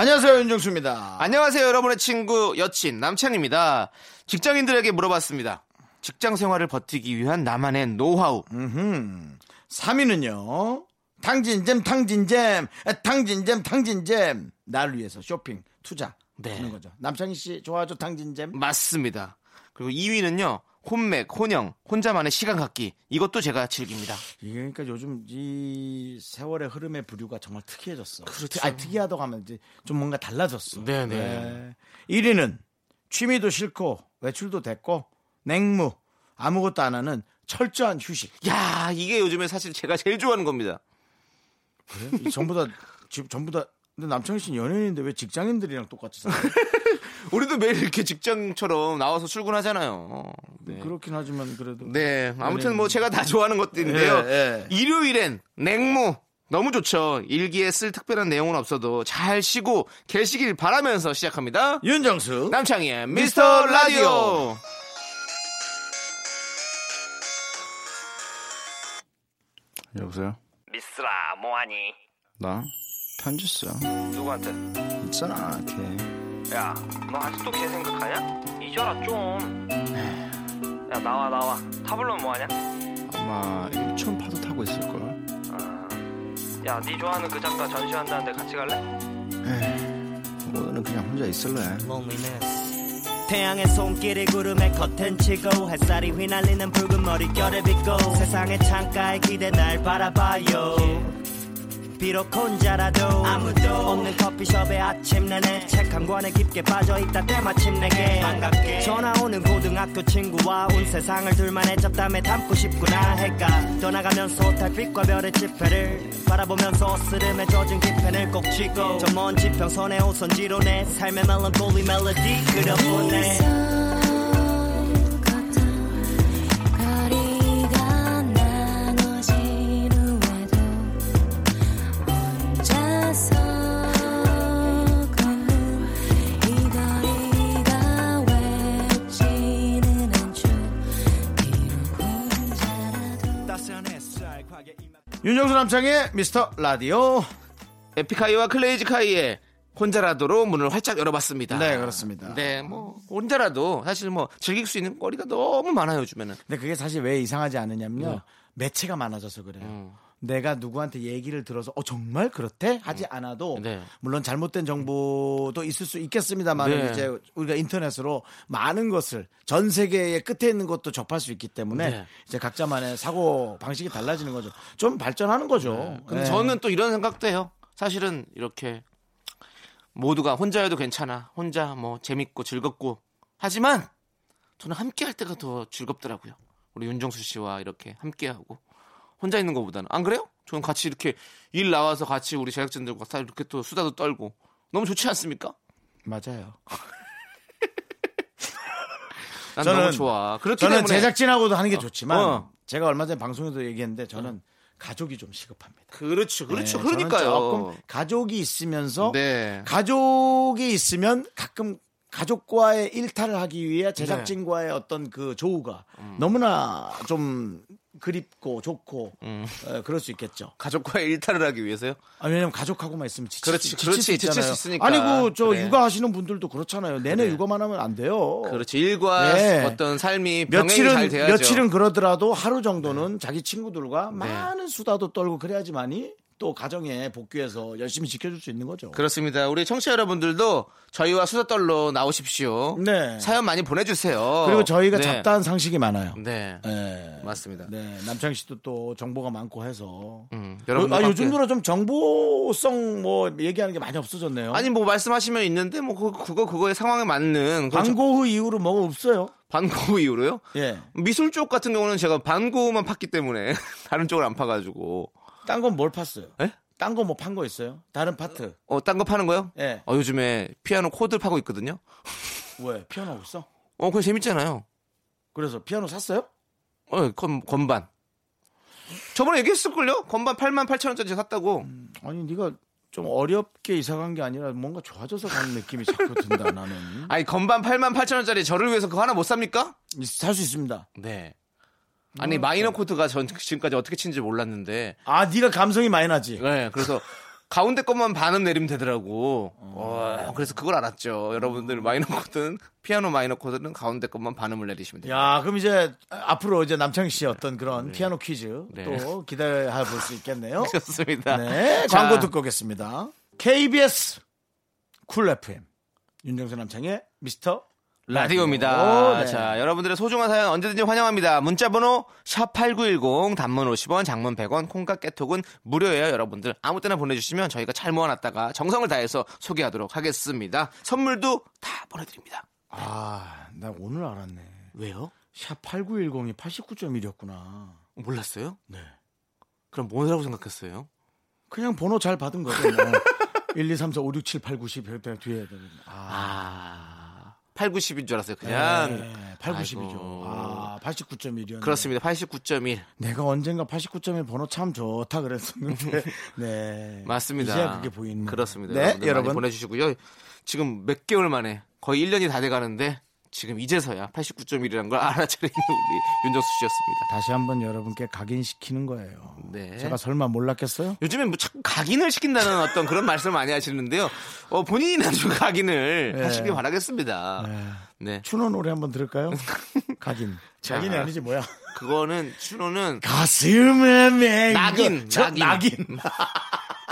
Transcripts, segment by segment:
안녕하세요 윤정수입니다. 안녕하세요, 여러분의 친구 여친 남창입니다. 직장인들에게 물어봤습니다. 직장 생활을 버티기 위한 나만의 노하우. 3위는요. 탕진잼 탕진잼 에, 탕진잼 탕진잼 나를 위해서 쇼핑 투자 네. 하는 거죠. 남창희 씨 좋아하죠 탕진잼? 맞습니다. 그리고 2위는요. 혼맥, 혼영, 혼자만의 시간 갖기. 이것도 제가 즐깁니다. 이게 그러니까 요즘 이 세월의 흐름의 부류가 정말 특이해졌어. 그렇죠. 아니, 특이하다고 하면 이제 좀 뭔가 달라졌어. 네네. 1위는 취미도 싫고 외출도 됐고 냉무 아무것도 안 하는 철저한 휴식. 야, 이게 요즘에 사실 제가 제일 좋아하는 겁니다. 이 전부 다 지금 전부 다 근데 남창희 씨는 연예인인데 왜 직장인들이랑 똑같이 살아요? 우리도 매일 이렇게 직장처럼 나와서 출근하잖아요. 네. 그렇긴 하지만 그래도 네. 아무튼 뭐 제가 다 좋아하는 것들인데요. 예, 예. 일요일엔 냉무. 너무 좋죠. 일기에 쓸 특별한 내용은 없어도 잘 쉬고 계시길 바라면서 시작합니다. 윤정수 남창희의 미스터 라디오. 여보세요? 미스라 뭐하니 나? 편지 써. 누구한테? 있잖아, 걔. 야, 너 아직도 걔 생각하냐? 잊어라 좀. 야, 나와 나와. 타블로는 뭐하냐? 아마 일촌 파도 타고 있을걸? 야, 네 좋아하는 그 작가 전시한다는데 같이 갈래? 오늘은 그냥 혼자 있을래. 태양의 손길이 구름에 커튼 치고 햇살이 휘날리는 붉은 머릿결을 빗고 세상의 창가에 기대 날 바라봐요 비록 혼자라도 아무도 없는 커피숍의 아침 내내 책 한 권에 깊게 빠져있다 때마침 내게 반갑게. 전화 오는 고등학교 친구와 온 세상을 둘만의 잡담에 담고 싶구나 해가 떠나가면서 달빛과 별의 지폐를 바라보면서 시름에 젖은 깃펜을 꼭 쥐고 저 먼 지평선에 오선지로 내 삶의 멜랑콜리 멜로디 그려보네 남창의 미스터 라디오 에픽하이와 클레이지카이의 혼자라도로 문을 활짝 열어봤습니다. 네 그렇습니다. 네, 뭐 혼자라도 사실 뭐 즐길 수 있는 거리가 너무 많아요 요즘에는. 근데 그게 사실 왜 이상하지 않느냐면요. 네. 매체가 많아져서 그래요. 음. 내가 누구한테 얘기를 들어서 어 정말 그렇대 하지 않아도 네. 물론 잘못된 정보도 있을 수 있겠습니다만 네. 이제 우리가 인터넷으로 많은 것을 전 세계의 끝에 있는 것도 접할 수 있기 때문에 네. 이제 각자만의 사고 방식이 달라지는 거죠. 좀 발전하는 거죠. 네. 근데 네. 저는 또 이런 생각도 해요. 사실은 이렇게 모두가 혼자여도 괜찮아. 혼자 뭐 재밌고 즐겁고 하지만 저는 함께 할 때가 더 즐겁더라고요. 우리 윤정수 씨와 이렇게 함께 하고 혼자 있는 것보다는 안 그래요? 저는 같이 이렇게 일 나와서 같이 우리 제작진들과 다 이렇게 또 수다도 떨고 너무 좋지 않습니까? 맞아요. 난 저는- 너무 좋아. 그렇기 저는 때문에 제작진하고도 하는 게 좋지만 어. 제가 얼마 전에 방송에도 얘기했는데 저는 가족이 좀 시급합니다. 그렇죠, 그렇죠. 네, 그러니까요. 조금 가족이 있으면서 네. 가족이 있으면 가끔 가족과의 일탈을 하기 위해 제작진과의 네. 어떤 그 조우가 음. 너무나 좀 그립고 좋고 음. 어, 그럴 수 있겠죠. 가족과의 일탈을 하기 위해서요. 아, 왜냐면 가족하고만 있으면 지칠, 그렇지, 수- 그렇지. 지칠 수 지칠 수 있잖아요. 있으니까. 아니 그저 그래. 육아하시는 분들도 그렇잖아요. 내내 그래. 육아만 하면 안 돼요. 그렇지. 일과 네. 어떤 삶이 며칠은. 네. 며칠은 그러더라도 하루 정도는 자기 친구들과 많은 수다도 떨고 그래야지만이 또 가정에 복귀해서 열심히 지켜줄 수 있는 거죠. 그렇습니다. 우리 청취자 여러분들도 저희와 수다떨로 나오십시오. 네. 사연 많이 보내주세요. 그리고 저희가 네. 잡다한 상식이 많아요. 네. 네. 맞습니다. 네, 남창희 씨도 또 정보가 많고 해서. 음, 어, 여러분들 아, 요즘 들어 좀 정보성 뭐 얘기하는 게 많이 없어졌네요. 아니 뭐 말씀하시면 있는데 뭐 그- 그거 그거의 상황에 맞는 그 광고 후 이후로 뭐가 없어요. 반고 이후로요. 예. 미술 쪽 같은 경우는 제가 반고만 팠기 때문에 다른 쪽을 안 파가지고 딴 건 뭘 팠어요? 예? 딴 거 뭐 판 거 있어요? 다른 파트. 어, 딴 거 파는 거요? 예. 어, 요즘에 피아노 코드 파고 있거든요. 왜? 피아노 하고 있어? 어, 그거 재밌잖아요. 그래서 피아노 샀어요? 어, 건, 건반. 저번에 얘기했을걸요? 건반 8만 8천 원짜리 샀다고. 아니 네가 좀 어렵게 이사 간 게 아니라 뭔가 좋아져서 가는 느낌이 자꾸 든다 나는. 아니, 건반 8만 8천 원짜리 저를 위해서 그거 하나 못 삽니까? 살 수 있습니다. 네. 아니, 마이너 코드가 전 지금까지 어떻게 치는지 몰랐는데. 아 네가 감성이 많이 나지. 네, 그래서 가운데 것만 반음 내리면 되더라고. 어, 그래서 그걸 알았죠. 여러분들 마이너 코드는 피아노 마이너 코드는 가운데 것만 반음을 내리시면 돼요. 야 그럼 이제 앞으로 이제 남창희 씨 어떤 그런 피아노 퀴즈 네. 또 기대해 볼 수 있겠네요. 좋습니다. 네, 자, 광고 듣고 오겠습니다. KBS 쿨 FM 윤정수 남창희의 미스터 라디오입니다. 라디오. 네. 자, 여러분들의 소중한 사연 언제든지 환영합니다. 문자번호 샵8910 단문 50원, 장문 100원, 콩과 깨톡은 무료예요, 여러분들. 아무 때나 보내주시면 저희가 잘 모아놨다가 정성을 다해서 소개하도록 하겠습니다. 선물도 다 보내드립니다. 아, 나 오늘 알았네. 왜요? 샵 8910이 89.1이었구나. 몰랐어요? 네. 그럼 뭐라고 생각했어요? 그냥 번호 잘 받은 거죠. 뭐. 1, 2, 3, 4, 5, 6, 7, 8, 9, 10 이렇게 뒤에. 아, 아, 8, 90인 줄 알았어요, 그냥. 네, 8, 90이죠. 아이고. 아, 89.1이었네. 그렇습니다. 89.1. 내가 언젠가 89.1 번호 참 좋다 그랬었는데. 네. 맞습니다. 이제야 그게 보이는. 그렇습니다. 네, 여러분. 보내 주시고요. 지금 몇 개월 만에 거의 1년이 다 돼 가는데 지금 이제서야 89.1이라는 걸 알아차리는 우리 윤정수 씨였습니다. 다시 한번 여러분께 각인시키는 거예요. 네. 제가 설마 몰랐겠어요? 요즘에 뭐 자꾸 각인을 시킨다는 어떤 그런 말씀을 많이 하시는데요. 어, 본인이 나중 각인을 네. 하시길 바라겠습니다. 네. 추노 노래 한번 들을까요? 각인. 자. 각인이 아니지 뭐야? 그거는 추노는 가슴에 맹 낙인, 저, 낙인. 낙인.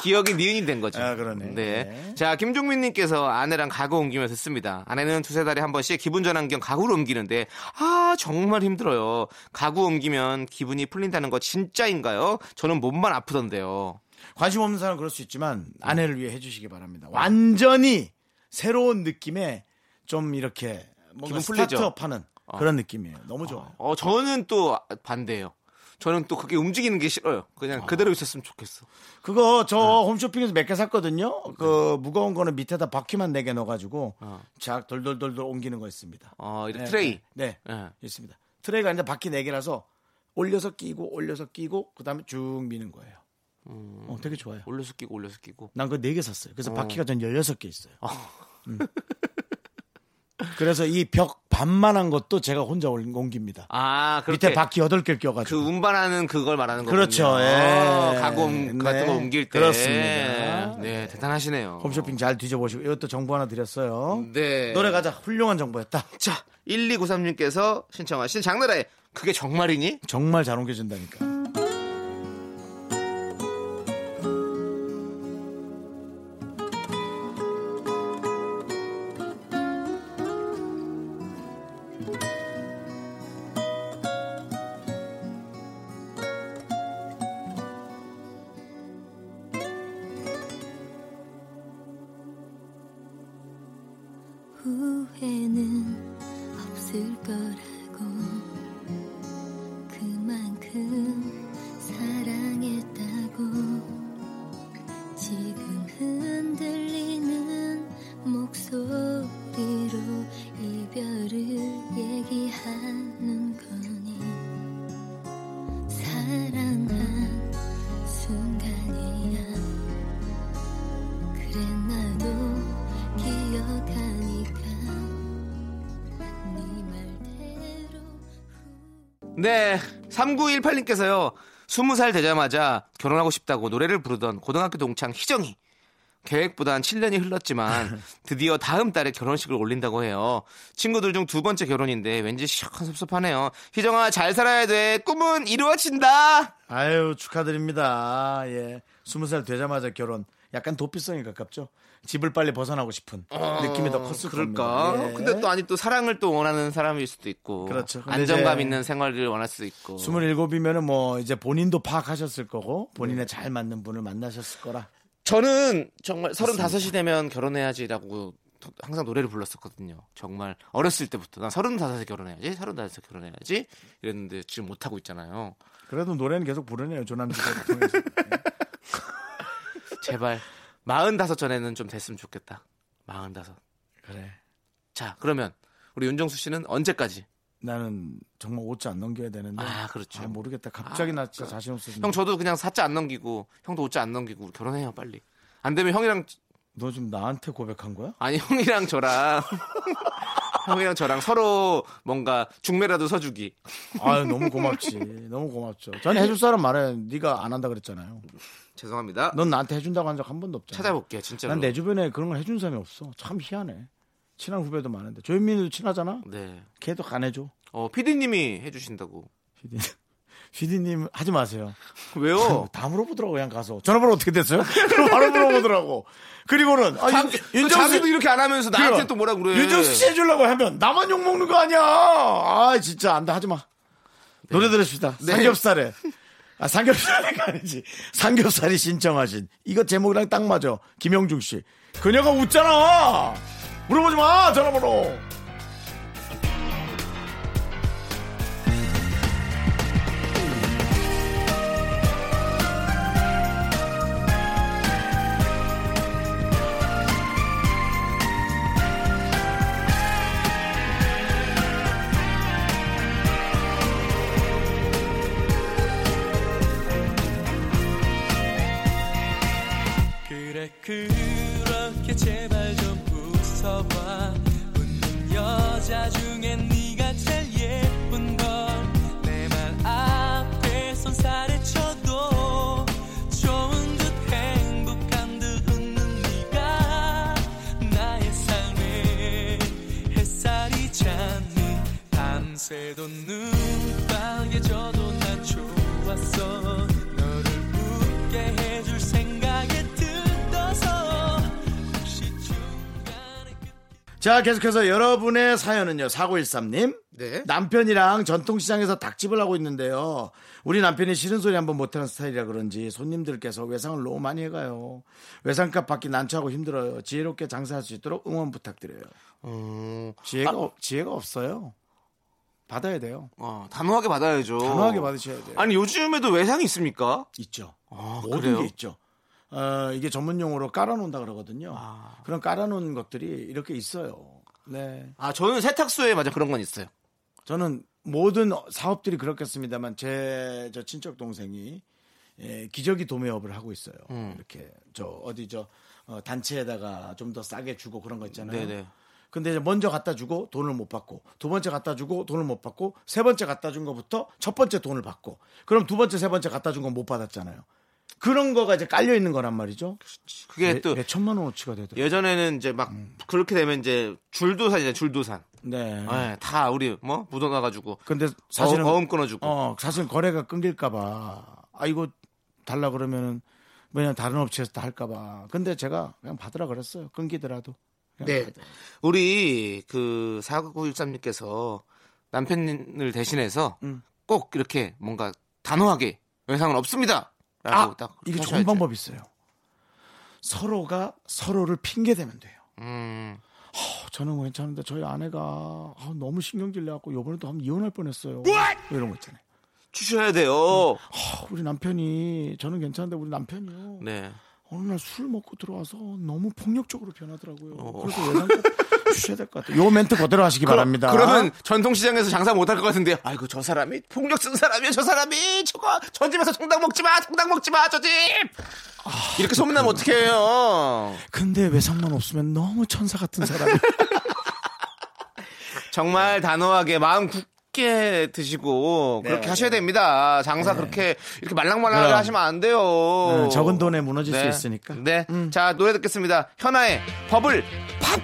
기억이 니은이 된 거죠. 아, 그러네. 네. 네. 자, 김종민님께서 아내랑 가구 옮기며 듣습니다. 아내는 두세 달에 한 번씩 기분 전환 겸 가구를 옮기는데, 아, 정말 힘들어요. 가구 옮기면 기분이 풀린다는 거 진짜인가요? 저는 몸만 아프던데요. 관심 없는 사람은 그럴 수 있지만 아내를 위해 해주시기 바랍니다. 완전히 새로운 느낌의 좀 이렇게 뭔가 기분 풀리죠? 스타트업 하는 그런 느낌이에요. 너무 좋아요. 어, 저는 또 반대예요. 저는 또 그게 움직이는 게 싫어요. 그냥 그대로 있었으면 좋겠어. 그거 저 네. 홈쇼핑에서 몇 개 샀거든요. 그 무거운 거는 밑에다 바퀴만 네 개 넣어가지고 쫙 돌돌돌돌 옮기는 거 있습니다. 어, 이렇게 네, 트레이. 네, 네. 네, 있습니다. 트레이가 이제 바퀴 네 개라서 올려서 끼고 올려서 끼고 그다음에 쭉 미는 거예요. 어, 되게 좋아요. 올려서 끼고 올려서 끼고. 난 그거 네개 샀어요. 그래서 어. 바퀴가 전 16개 있어요. 음. 그래서 이 벽 반만한 것도 제가 혼자 올- 옮깁니다. 아, 밑에 바퀴 8개 그 껴가지고. 운반하는 그걸 말하는 거군요. 그렇죠, 예. 어, 가구 옮- 같은 네, 거 옮길 때. 그렇습니다. 네, 대단하시네요. 홈쇼핑 잘 뒤져보시고 이것도 정보 하나 드렸어요. 네. 노래 가자. 훌륭한 정보였다. 자, 1293님께서 신청하신 장나라의 그게 정말이니? 정말 잘 옮겨진다니까. 3918님께서요. 20살 되자마자 결혼하고 싶다고 노래를 부르던 고등학교 동창 희정이 계획보단 7년이 흘렀지만 드디어 다음 달에 결혼식을 올린다고 해요. 친구들 중 두 번째 결혼인데 왠지 시원한 섭섭하네요. 희정아 잘 살아야 돼. 꿈은 이루어진다. 아유 축하드립니다. 예, 스무 살 되자마자 결혼. 약간 도피성에 가깝죠. 집을 빨리 벗어나고 싶은 느낌이 더 컸을 그럴까? 겁니다. 예. 근데 또 아니 또 사랑을 또 원하는 사람일 수도 있고 그렇죠. 안정감 있는 생활을 원할 수도 있고 27이면은 뭐 이제 본인도 파악하셨을 거고 본인의 네. 잘 맞는 분을 만나셨을 거라. 저는 정말 35이 되면 결혼해야지라고 항상 노래를 불렀었거든요. 정말 어렸을 때부터 난 35에 결혼해야지, 35에 결혼해야지 이랬는데 지금 못 하고 있잖아요. 그래도 노래는 계속 부르네요. 통해서. 제발 마흔다섯 전에는 좀 됐으면 좋겠다. 마흔다섯. 그래. 자 그러면 우리 윤정수 씨는 언제까지? 나는 정말 옷자 안 넘겨야 되는데. 아, 그렇죠. 아, 모르겠다. 갑자기 아, 나 진짜 자신 없어서. 형 저도 그냥 사자 안 넘기고 형도 옷자 안 넘기고 결혼해요 빨리. 안 되면 형이랑 너 지금 나한테 고백한 거야? 아니 형이랑 저랑 형이랑 저랑 서로 뭔가 중매라도 서주기. 아유 너무 고맙지. 너무 고맙죠. 저는 해줄 사람 말해. 네가 안 한다 그랬잖아요. 죄송합니다. 넌 나한테 해준다고 한 적 한 번도 없잖아. 찾아볼게요 진짜로. 난내 주변에 그런 걸 해준 사람이 없어. 참 희한해. 친한 후배도 많은데 조현민도 친하잖아. 네. 걔도 안 해줘. 어 피디님이 해주신다고. 피디, 피디님 하지 마세요. 왜요? 다 물어보더라고 그냥 가서 전화번호 어떻게 됐어요? 그럼 바로 물어보더라고. 그리고는 아, 자, 윤- 그 자기도 이렇게 안 하면서 나한테 그럼, 또 뭐라 그래? 윤정수 씨 해주려고 하면 나만 욕 먹는 거 아니야? 아 진짜 안돼 하지 마. 노래 들읍시다. 네. 삼겹살에 아 삼겹살이 아니지 삼겹살이 신청하신 이거 제목이랑 딱 맞아. 김영중 씨. 그녀가 웃잖아. 물어보지 마 전화번호. 자 계속해서 여러분의 사연은요 4913님 네. 남편이랑 전통시장에서 닭집을 하고 있는데요. 우리 남편이 싫은 소리 한번 못하는 스타일이라 그런지 손님들께서 외상을 너무 많이 해가요. 외상값 받기 난처하고 힘들어요. 지혜롭게 장사할 수 있도록 응원 부탁드려요. 어, 지혜가, 없- 지혜가 없어요. 받아야 돼요. 어, 단호하게 받아야죠. 단호하게 받으셔야 돼요. 아니 요즘에도 외상이 있습니까? 있죠. 아, 모든 그래요? 게 있죠. 어, 이게 전문 용어로 깔아놓는다 그러거든요. 아. 그런 깔아놓은 것들이 이렇게 있어요. 네. 아 저는 세탁소에 맞아 그런 건 있어요. 저는 모든 사업들이 그렇겠습니다만 제 저 친척 동생이 예, 기저귀 도매업을 하고 있어요. 음. 이렇게 저 어디 저 어, 단체에다가 좀 더 싸게 주고 그런 거 있잖아요. 네네. 근데 먼저 갖다 주고 돈을 못 받고 두 번째 갖다 주고 돈을 못 받고 세 번째 갖다 준 거부터 첫 번째 돈을 받고 그럼 두 번째 세 번째 갖다 준 건 못 받았잖아요. 그런 거가 이제 깔려 있는 거란 말이죠. 그게 몇, 또몇 천만 원어치가 되더라고요. 예전에는 이제 막 그렇게 되면 이제 줄도산이잖아요. 줄도산. 네. 예, 다 우리 뭐 묻어놔 가지고 근데 사실은 어, 어음 끊어 주고. 어, 사실 거래가 끊길까 봐 아 이거 달라 그러면은 왜냐 면 다른 업체에서 다 할까 봐. 근데 제가 그냥 받으라 그랬어요. 끊기더라도. 네. 받으라. 우리 그 4913님께서 남편을 대신해서 음. 꼭 이렇게 뭔가 단호하게 외상은 없습니다. 아, 딱 이게 좋은. 방법이 있어요. 서로가 서로를 핑계 대면 돼요. 음, 어, 저는 괜찮은데 저희 아내가 아, 너무 신경질 내갖고 요번에도 한번 이혼할 뻔했어요. 이런 거 있잖아요. 주셔야 돼요. 아, 우리 남편이 저는 괜찮은데 우리 남편이요. 네. 어느 날 술 먹고 들어와서 너무 폭력적으로 변하더라고요. 어. 그래서 외상값 주셔야 될 것 같아요. 요 멘트 그대로 하시기 바랍니다. 그러면 전통시장에서 장사 못할 것 같은데요. 아이고 저 사람이 폭력 쓴 사람이야 저 사람이 저거 저 집에서 통닭 먹지 마 통닭 먹지 마 저 집. 이렇게 소문나면 어떡해요. 근데 외상만 없으면 너무 천사 같은 사람이. 정말 단호하게 마음 굳게 드시고 네, 그렇게 맞아요. 하셔야 됩니다. 장사 그렇게 이렇게 말랑말랑하게. 하시면 안 돼요. 네, 적은 돈에 무너질 수 있으니까. 음. 네. 자 노래 듣겠습니다. 현아의 버블 팝.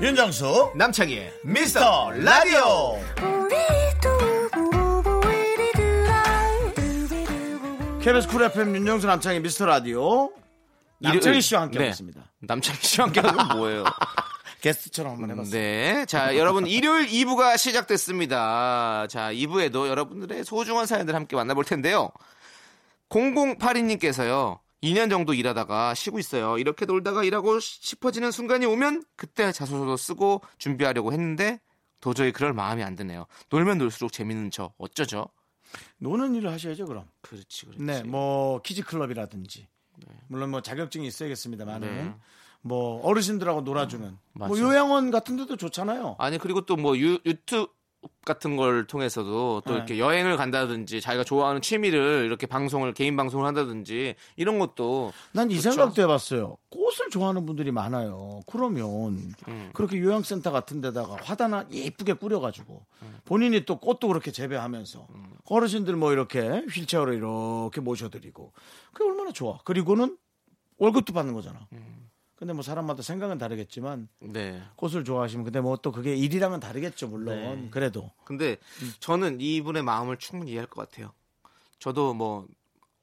윤정수 남창희의 미스터 라디오. KBS 쿨 FM 윤정수 남창희 미스터 라디오 남창희 씨와 함께 네. 하겠습니다 남창희 씨와 함께 하는 건 뭐예요? 게스트처럼 한번 해봤어요 네. 자, 여러분, 일요일 2부가 시작됐습니다. 자, 2부에도 여러분들의 소중한 사연들 함께 만나볼 텐데요. 0082님께서요. 2년 정도 일하다가 쉬고 있어요. 이렇게 놀다가 일하고 싶어지는 순간이 오면 그때 자소서도 쓰고 준비하려고 했는데 도저히 그럴 마음이 안 드네요. 놀면 놀수록 재밌는 저 어쩌죠? 노는 일을 하셔야죠 그럼 그렇지, 그렇지. 네, 뭐 키즈 클럽이라든지 물론 뭐 자격증이 있어야겠습니다만은 네. 뭐 어르신들하고 놀아주는 뭐 맞아. 요양원 같은 데도 좋잖아요. 아니 그리고 또 뭐 유튜브 같은 걸 통해서도 또 네. 이렇게 여행을 간다든지 자기가 좋아하는 취미를 이렇게 방송을 개인 방송을 한다든지 이런 것도 난이 그쵸? 생각도 해봤어요. 꽃을 좋아하는 분들이 많아요. 그러면 음. 그렇게 요양센터 같은 데다가 화단 예쁘게 꾸려가지고 음. 본인이 또 꽃도 그렇게 재배하면서 어르신들 뭐 이렇게 휠체어로 이렇게 모셔드리고 그게 얼마나 좋아. 그리고는 월급도 받는 거잖아. 음. 근데 뭐 사람마다 생각은 다르겠지만 네. 꽃을 좋아하시면 근데 뭐 또 그게 일이랑은 다르겠죠 물론 네. 그래도 근데 음. 저는 이분의 마음을 충분히 이해할 것 같아요. 저도 뭐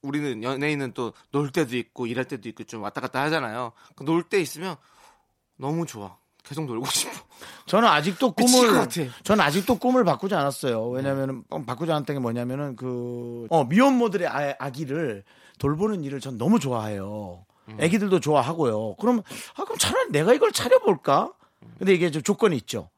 우리는 연예인은 또 놀 때도 있고 일할 때도 있고 좀 왔다 갔다 하잖아요. 놀 때 있으면 너무 좋아. 계속 놀고 싶어. 저는 아직도 꿈을. 저는 아직도 꿈을 바꾸지 않았어요. 왜냐면은 어, 바꾸지 않았던 게 뭐냐면은 그 어, 미혼모들의 아, 아기를 돌보는 일을 전 너무 좋아해요. 음. 아기들도 좋아하고요. 그럼 아 그럼 차라리 내가 이걸 차려볼까? 근데 이게 좀 조건이 있죠.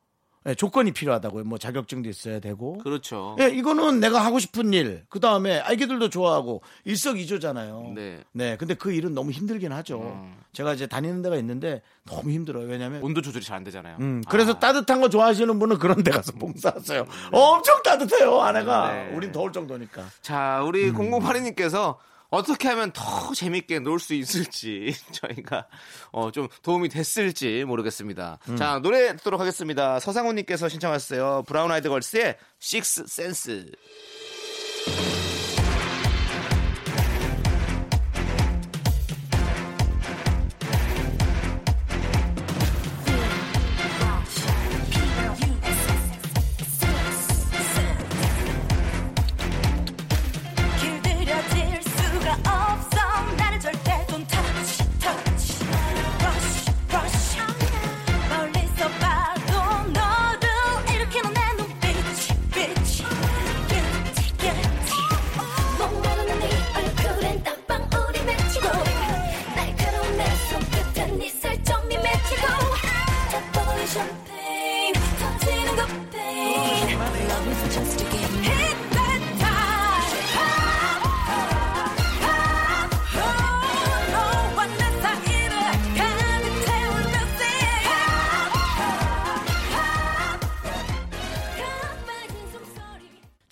예, 조건이 필요하다고요. 뭐 자격증도 있어야 되고. 그렇죠. 예, 이거는 내가 하고 싶은 일. 그 다음에 아기들도 좋아하고 일석이조잖아요. 네. 네, 근데 그 일은 너무 힘들긴 하죠. 음. 제가 이제 다니는 데가 있는데 너무 힘들어요. 왜냐면 온도 조절이 잘 안 되잖아요. 음, 그래서 아. 따뜻한 거 좋아하시는 분은 그런 데 가서 봉사하세요. 엄청 따뜻해요, 아내가. 네. 우린 더울 정도니까. 자, 우리 음. 0082님께서 어떻게 하면 더 재밌게 놀 수 있을지 저희가 어, 좀 도움이 됐을지 모르겠습니다. 음. 자, 노래 듣도록 하겠습니다. 서상훈님께서 신청하셨어요. 브라운 아이드 걸스의 식스 센스.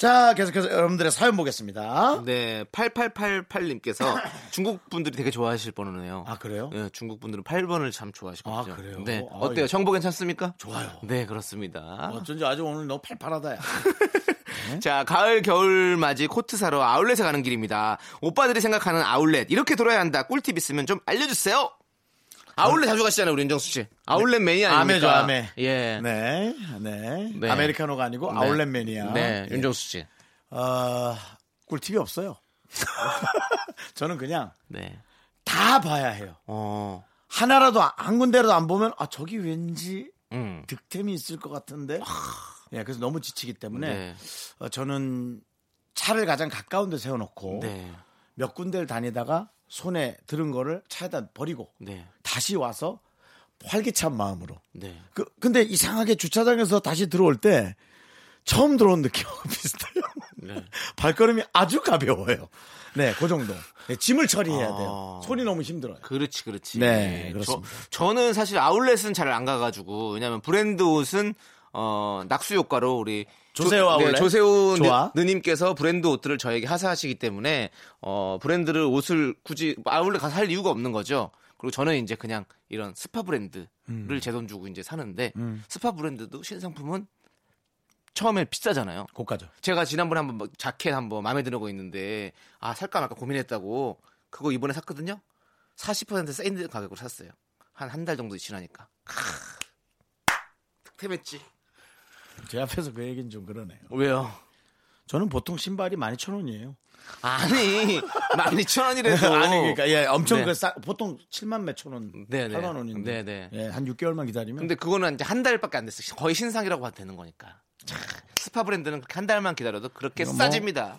자, 계속해서 여러분들의 사연 보겠습니다. 네, 8888님께서 중국 분들이 되게 좋아하실 번호네요. 아, 그래요? 네, 중국 분들은 8번을 참 좋아하시거든요. 아, 그래요? 네, 아, 어때요? 이거- 정보 괜찮습니까? 좋아요. 네, 그렇습니다. 어쩐지 아주 오늘 너무 팔팔하다, 야. 자, 가을 겨울 맞이 코트 사러 아울렛에 가는 길입니다. 오빠들이 생각하는 아울렛 이렇게 돌아야 한다. 꿀팁 있으면 좀 알려주세요. 아울렛 자주 가시잖아요, 우리 윤정수 씨. 아울렛 매니아 아메죠, 아닙니까? 아메. 예. 네, 네. 네. 아메리카노가 아니고 네. 아울렛 매니아. 네, 예. 윤정수 씨. 어, 꿀팁이 없어요. 저는 그냥 네. 다 봐야 해요. 어. 하나라도 한 군데라도 안 보면 아 저기 왠지 음. 득템이 있을 것 같은데. 예, 그래서 너무 지치기 때문에 네. 어, 저는 차를 가장 가까운 데 세워놓고 네. 몇 군데를 다니다가 손에 들은 거를 차에다 버리고 네. 다시 와서 활기찬 마음으로. 네. 그 근데 이상하게 주차장에서 다시 들어올 때 처음 들어온 느낌하고 비슷해요. 네. 발걸음이 아주 가벼워요. 네, 그 정도. 네, 짐을 처리해야 아. 돼요. 손이 너무 힘들어요. 그렇지, 그렇지. 네, 저, 그렇습니다. 저는 사실 아울렛은 잘 안 가가지고, 왜냐면 브랜드 옷은, 어, 낙수 효과로 우리 조세호 아울렛? 네, 조세호. 느, 님께서 브랜드 옷들을 저에게 하사하시기 때문에, 어, 브랜드를 옷을 굳이 아울렛 가서 할 이유가 없는 거죠. 그리고 저는 이제 그냥 이런 스파 브랜드를 음. 제돈 주고 이제 사는데, 스파 브랜드도 신상품은 처음에 비싸잖아요. 고가죠. 제가 지난번에 한번 뭐 자켓 한번 마음에 드는 거 있는데 아 살까 말까 고민했다고 그거 이번에 샀거든요. 40% 세일 가격으로 샀어요. 한 한 달 정도 지나니까. 크, 득템했지. 제 앞에서 그 얘기는 좀 그러네요. 왜요? 저는 보통 신발이 12,000원이에요. 아니 12,000원이라도 아니 그러니까 예, 엄청 네. 그 싸, 보통 7만 몇천 원, 네, 네. 8만 원인데. 네, 네. 예, 한 6개월만 기다리면 근데 그거는 이제 한 달밖에 안 됐어. 거의 신상이라고 봐도 되는 거니까. 참, 스파 브랜드는 그렇게 한 달만 기다려도 그렇게 뭐- 싸집니다.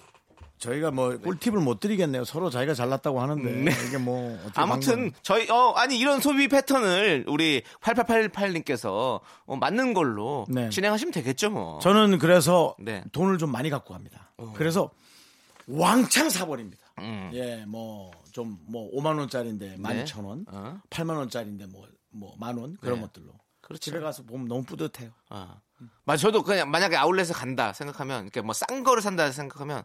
저희가 뭐 꿀팁을 못 드리겠네요. 서로 자기가 잘났다고 하는데 이게 뭐 네. 아무튼 저희 어 아니 이런 소비 패턴을 우리 8888님께서 어, 맞는 걸로 네. 진행하시면 되겠죠 뭐. 저는 그래서 네. 돈을 좀 많이 갖고 갑니다. 그래서 왕창 사버립니다. 음. 예, 뭐좀뭐 5만 원짜리인데 12,000원, 어. 8만 원짜리인데 뭐 뭐 만 원 그런 네. 것들로 그렇죠. 집에 가서 보면 너무 뿌듯해요. 아. 맞아 저도 그냥 만약에 아울렛에 간다 생각하면 이렇게 뭐 싼 거를 산다 생각하면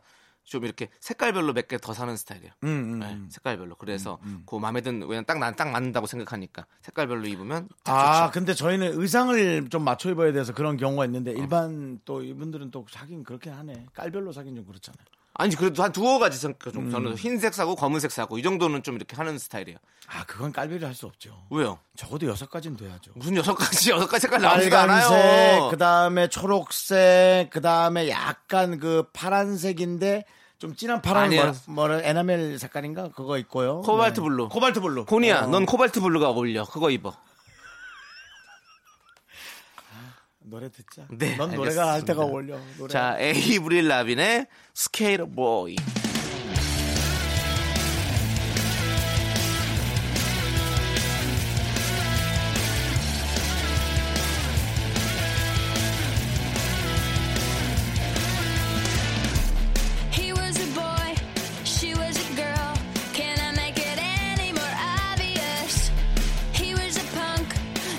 좀 이렇게 색깔별로 몇 개 더 사는 스타일이에요. 음, 음, 네, 음. 색깔별로. 그래서 그 마음에 든 왜냐 딱난 딱 맞는다고 생각하니까 색깔별로 입으면 딱 아, 좋죠. 근데 저희는 의상을 좀 맞춰 입어야 돼서 그런 경우가 어. 있는데 일반 또 이분들은 또 사긴 그렇게 하네. 깔별로 사긴 좀 그렇잖아요. 아니 그래도 한 두어 가지 생좀 음. 저는 흰색 사고 검은색 사고 이 정도는 좀 이렇게 하는 스타일이에요. 아, 그건 깔별이 할 수 없죠. 왜요? 적어도 여섯 가지는 돼야죠. 무슨 여섯 가지 여섯 가지 색깔 나오지도 빨간색, 않아요. 그 다음에 초록색, 그 다음에 약간 그 파란색인데 좀 진한 파란 아니에요. 뭐, 뭐 에나멜 색깔인가 그거 있고요. 코발트 블루. 코발트 블루. 고니야, 어. 넌 코발트 블루가 어울려. 그거 입어. 노래 듣자. 네, 넌 노래가 할 때가 알겠습니다. 어울려. 노래. 자, 에이 브릴 라빈의 스케이터 보이.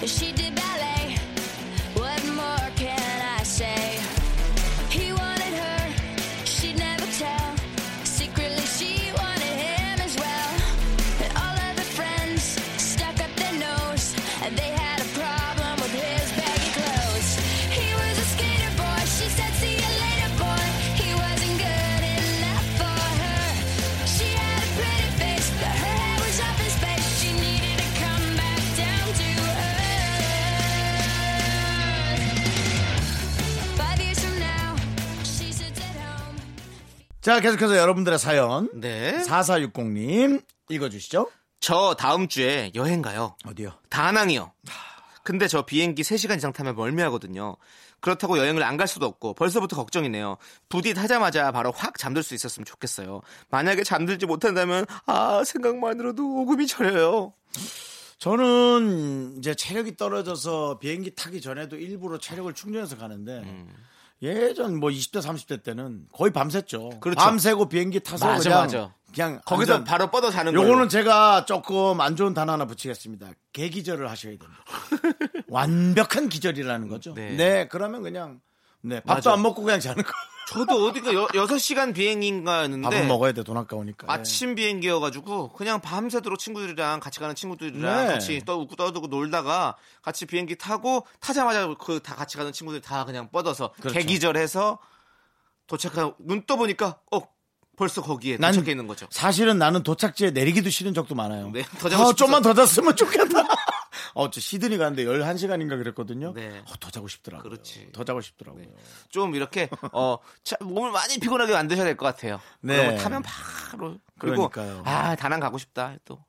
She did 자, 계속해서 여러분들의 사연. 네. 4460님 읽어주시죠. 저 다음 주에 여행 가요. 어디요? 다낭이요. 근데 저 비행기 3시간 이상 타면 멀미하거든요. 그렇다고 여행을 안 갈 수도 없고 벌써부터 걱정이네요. 부디 타자마자 바로 확 잠들 수 있었으면 좋겠어요. 만약에 잠들지 못한다면 아 생각만으로도 오금이 저려요. 저는 이제 체력이 떨어져서 비행기 타기 전에도 일부러 체력을 충전해서 가는데 음. 예전 뭐 20대 30대 때는 거의 밤샜죠. 그렇죠. 밤새고 비행기 타서 맞아, 그냥 맞아. 그냥 거기서 완전- 바로 뻗어 자는 거. 요거는 제가 조금 안 좋은 단어 하나 붙이겠습니다. 개기절을 하셔야 됩니다. 완벽한 기절이라는 거죠. 네. 네, 그러면 그냥 네, 밥도 맞아. 안 먹고 그냥 자는 거. 저도 어디가 여, 6시간 비행인가였는데 밥은 먹어야 돼. 돈 아까우니까. 네. 아침 비행기여가지고 그냥 밤새도록 친구들이랑 같이 가는 친구들이랑 네. 같이 떠 웃고 떠들고 놀다가 같이 비행기 타고 타자마자 그 다 같이 가는 친구들 다 그냥 뻗어서 그렇죠. 개기절해서 도착하고 눈 떠보니까 어 벌써 거기에 난 도착해 있는 거죠. 사실은 나는 도착지에 내리기도 싫은 적도 많아요. 네, 더 자고 아, 싶어서. 좀만 더 잤으면 좋겠다. 어, 저 시드니 가는데 11시간인가 그랬거든요. 네. 어, 더 자고 싶더라고요. 그렇지. 더 자고 싶더라고요. 좀 이렇게 어 차- 몸을 많이 피곤하게 만드셔야 될 것 같아요. 네. 그러면 타면 바로 그리고 그러니까요. 아 다낭 가고 싶다 또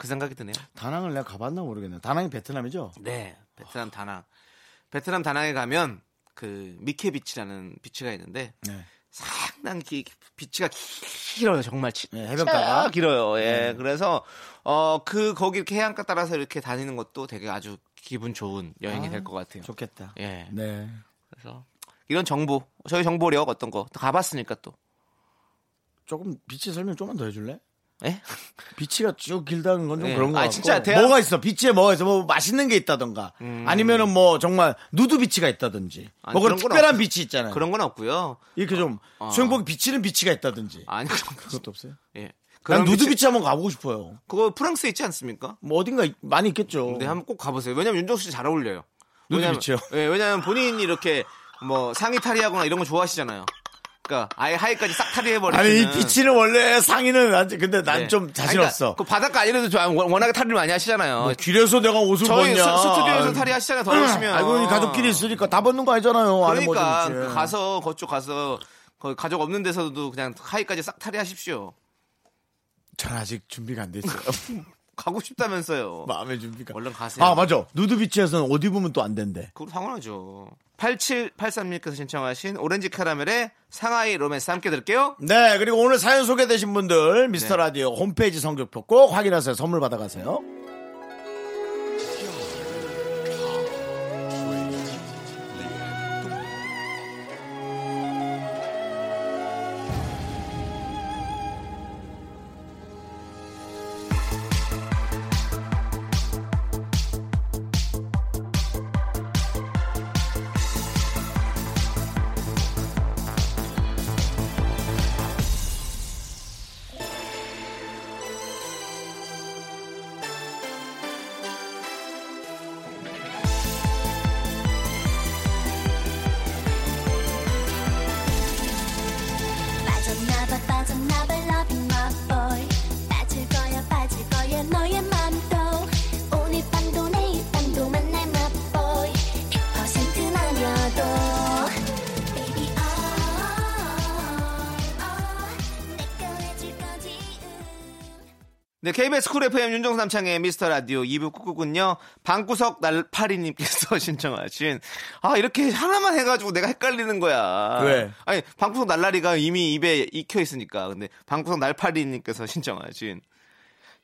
그 생각이 드네요. 다낭을 내가 가봤나 모르겠네요. 다낭이 베트남이죠? 네, 베트남 다낭. 베트남 다낭에 가면 그 미케 비치라는 비치가 있는데 네. 상당히 기- 비치가 길어요, 정말. 치- 네, 해변가가? 길어요. 예. 네. 그래서 어 그 거기 이렇게 해안가 따라서 이렇게 다니는 것도 되게 아주 기분 좋은 여행이 아, 될것 같아요. 좋겠다. 예. 네. 그래서 이런 정보, 저희 정보력 어떤 거 가봤으니까 또. 조금 beach 설명 좀만 더 해줄래? 예? beach가 쭉 길다는 건좀 네. 그런 거 아, 같고 진짜 대학- 뭐가 있어 비치에 뭐가 있어 뭐 맛있는 게 있다던가 아니면은 뭐 정말 누드 beach가 있다든지 음. 아니, 뭐 그런 특별한 없- beach 있잖아요 그런 건 없고요. 이렇게 좀 어. 수영복 beach는 beach가 있다든지 아니 그런 거. 그것도 없어요 예. 난 누드 beach- beach 한번 가보고 싶어요 그거 프랑스에 있지 않습니까? 뭐 어딘가 있- 많이 있겠죠 네, 한번 꼭 가보세요. 왜냐면 윤정수 씨 잘 어울려요. 누드 왜냐면- beach요? 예, 왜냐면 본인이 이렇게 뭐 상의 탈의하거나 이런 거 좋아하시잖아요. 그러니까 아예 하의까지 싹 탈의해버리는. 아니 이 beach는 원래 상의는 안 근데 난좀 자신 없어. 그 바닷가 아니라도 좀 워낙에 탈의를 많이 하시잖아요. 뭐 길에서 내가 옷을 저희 벗냐? 스- 스튜디오에서 아유. 탈의 하시잖아요. 더우시면. 알고 보니 가족끼리 있으니까 다 벗는 거 아니잖아요. 그러니까. 그 가서 그쪽 가서 가족 없는 데서도 그냥 하의까지 싹 탈의하십시오. 전 아직 준비가 안 됐어요. 가고 싶다면서요. 마음의 준비가. 얼른 가세요. 아 맞아. 누드비치에서는 옷 입으면 또 안 된대. 그거 당연하죠. 8783님께서 신청하신 오렌지 카라멜의 상하이 로맨스 함께 들을게요. 네 그리고 오늘 사연 소개되신 분들 미스터 네. 라디오 홈페이지 성적표 꼭 확인하세요. 선물 받아가세요. 네, KBS 쿨 FM 윤정수 남창희의 미스터 라디오 2부 끝곡은요, 방구석 날파리님께서 신청하신, 아, 이렇게 하나만 해가지고 내가 헷갈리는 거야. 왜? 아니, 방구석 날라리가 이미 입에 익혀 있으니까. 근데 방구석 날파리님께서 신청하신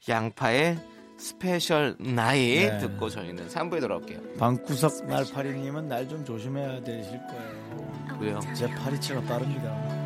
양파의 Special Night 네. 듣고 저희는 3부에 돌아올게요. 방구석 날파리님은 날 좀 조심해야 되실 거예요. 왜요? 제 파리채가 빠릅니다.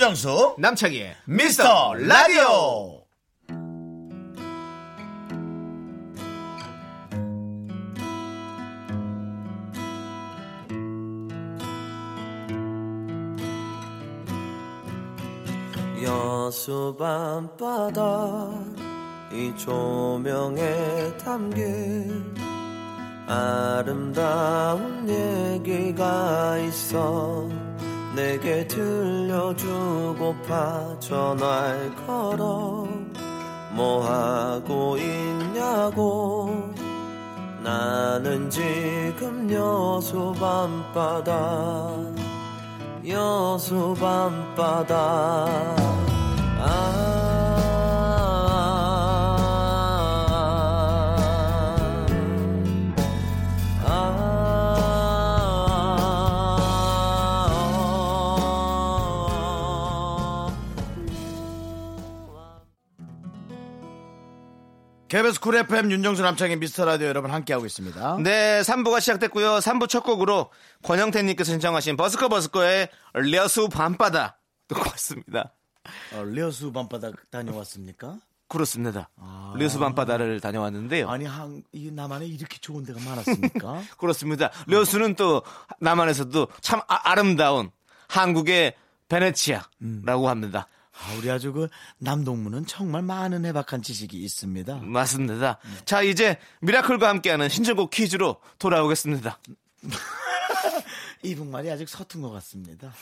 윤정수 남창희의 미스터 라디오. 여수 밤바다 이 조명에 담긴 아름다운 얘기가 있어 내게 들려주고파 전화를 걸어 뭐 하고 있냐고. 나는 지금 여수 밤바다. 여수 밤바다. 아, KBS 쿨 FM 윤정수 남창희의 미스터 라디오 여러분 함께하고 있습니다. 네, 3부가 시작됐고요. 3부 첫 곡으로 권영태님께서 신청하신 버스커 버스커의 려수 밤바다 듣고 왔습니다. 어, 려수 밤바다 다녀왔습니까? 그렇습니다. 려수 밤바다를 다녀왔는데요. 아니 한, 이 남한에 이렇게 좋은 데가 많았습니까? 그렇습니다. 려수는 또 남한에서도 참 아, 름다운 한국의 베네치아라고 합니다. 아, 우리 아주 그 남동무는 정말 많은 해박한 지식이 있습니다. 맞습니다. 자, 이제 미라클과 함께하는 신청곡 퀴즈로 돌아오겠습니다. 이북말이 아직 서툰 것 같습니다.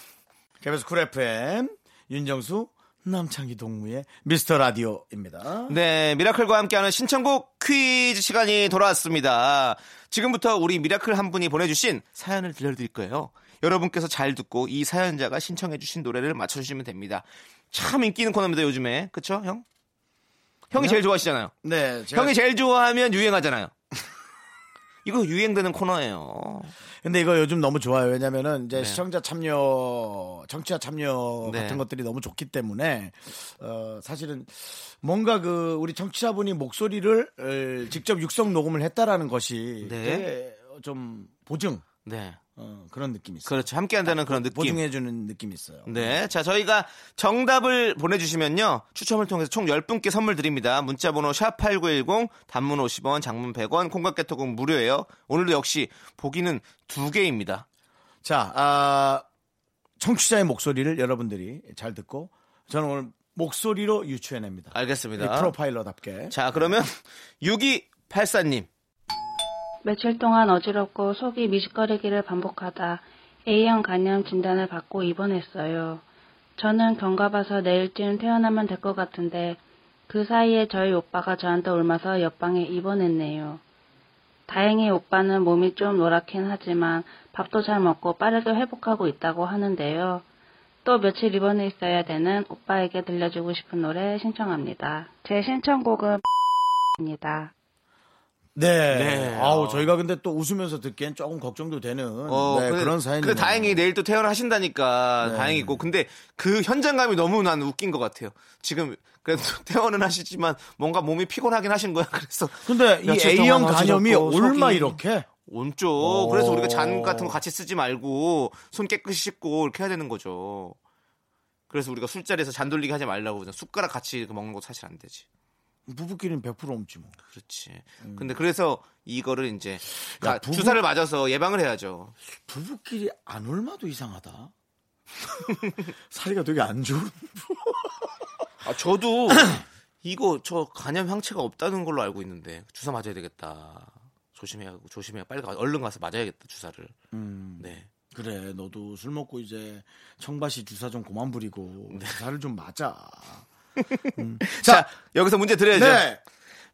KBS 쿨 FM 윤정수 남창희 동무의 미스터 라디오입니다. 네, 미라클과 함께하는 신청곡 퀴즈 시간이 돌아왔습니다. 지금부터 우리 미라클 한 분이 보내주신 사연을 들려드릴 거예요. 여러분께서 잘 듣고 이 사연자가 신청해주신 노래를 맞춰주시면 됩니다. 참 인기 있는 코너입니다, 요즘에. 그쵸, 형? 형이 제일 좋아하시잖아요. 네, 제가 형이 제일 좋아하면 유행하잖아요. 이거 유행되는 코너예요. 근데 이거 요즘 너무 좋아요. 왜냐면은 이제 네. 시청자 참여, 청취자 참여 네. 같은 것들이 너무 좋기 때문에 어, 사실은 뭔가 그 우리 청취자분이 목소리를 어, 직접 육성 녹음을 했다라는 것이 네. 좀 보증 네. 어, 그런 느낌이 있어요. 그렇죠. 함께 한다는 그런 느낌. 보증해주는 느낌이 있어요. 네. 자, 저희가 정답을 보내주시면요. 추첨을 통해서 총 10분께 선물 드립니다. 문자번호 샵8910, 단문 50원, 장문 100원, 콩깍개톡은 무료예요. 오늘도 역시 보기는 두 개입니다. 자, 아, 청취자의 목소리를 여러분들이 잘 듣고 저는 오늘 목소리로 유추해냅니다. 알겠습니다. 이 프로파일러답게. 자, 그러면 6284님. 며칠 동안 어지럽고 속이 미식거리기를 반복하다 A형 간염 진단을 받고 입원했어요. 저는 경과 봐서 내일쯤 퇴원하면 될 것 같은데 그 사이에 저희 오빠가 저한테 옮아서 옆방에 입원했네요. 다행히 오빠는 몸이 좀 노랗긴 하지만 밥도 잘 먹고 빠르게 회복하고 있다고 하는데요. 또 며칠 입원해 있어야 되는 오빠에게 들려주고 싶은 노래 신청합니다. 제 신청곡은 입니다. 네. 네. 아우, 저희가 근데 또 웃으면서 듣기엔 조금 걱정도 되는 어, 네, 근데- 그런 사연이 근데 다행히 내일 또 퇴원하신다니까 네. 다행이고. 근데 그 현장감이 너무 난 웃긴 것 같아요. 지금 그래도 퇴원은 하시지만 뭔가 몸이 피곤하긴 하신 거야. 그래서 근데 이 A형 간염이 얼마 이렇게? 오. 그래서 우리가 잔 같은 거 같이 쓰지 말고 손 깨끗이 씻고 이렇게 해야 되는 거죠. 그래서 우리가 술자리에서 잔 돌리기 하지 말라고 그냥 숟가락 같이 먹는 거 사실 안 되지. 부부끼리는 100% 옮지 뭐. 그렇지. 근데 그래서 이거를 이제 야, 가- 부부- 주사를 맞아서 예방을 해야죠. 부부끼리 안 올마도 이상하다. 사이가 되게 안 좋은. 아, 저도 이거 저 간염 항체가 없다는 걸로 알고 있는데 주사 맞아야 되겠다. 조심해야 하고 조심해야 빨리 가 얼른 가서 맞아야겠다 주사를. 음, 네. 그래, 너도 술 먹고 이제 청바시 주사 좀 그만 부리고 네. 주사를 좀 맞아. 자, 여기서 문제 드려야죠. 네.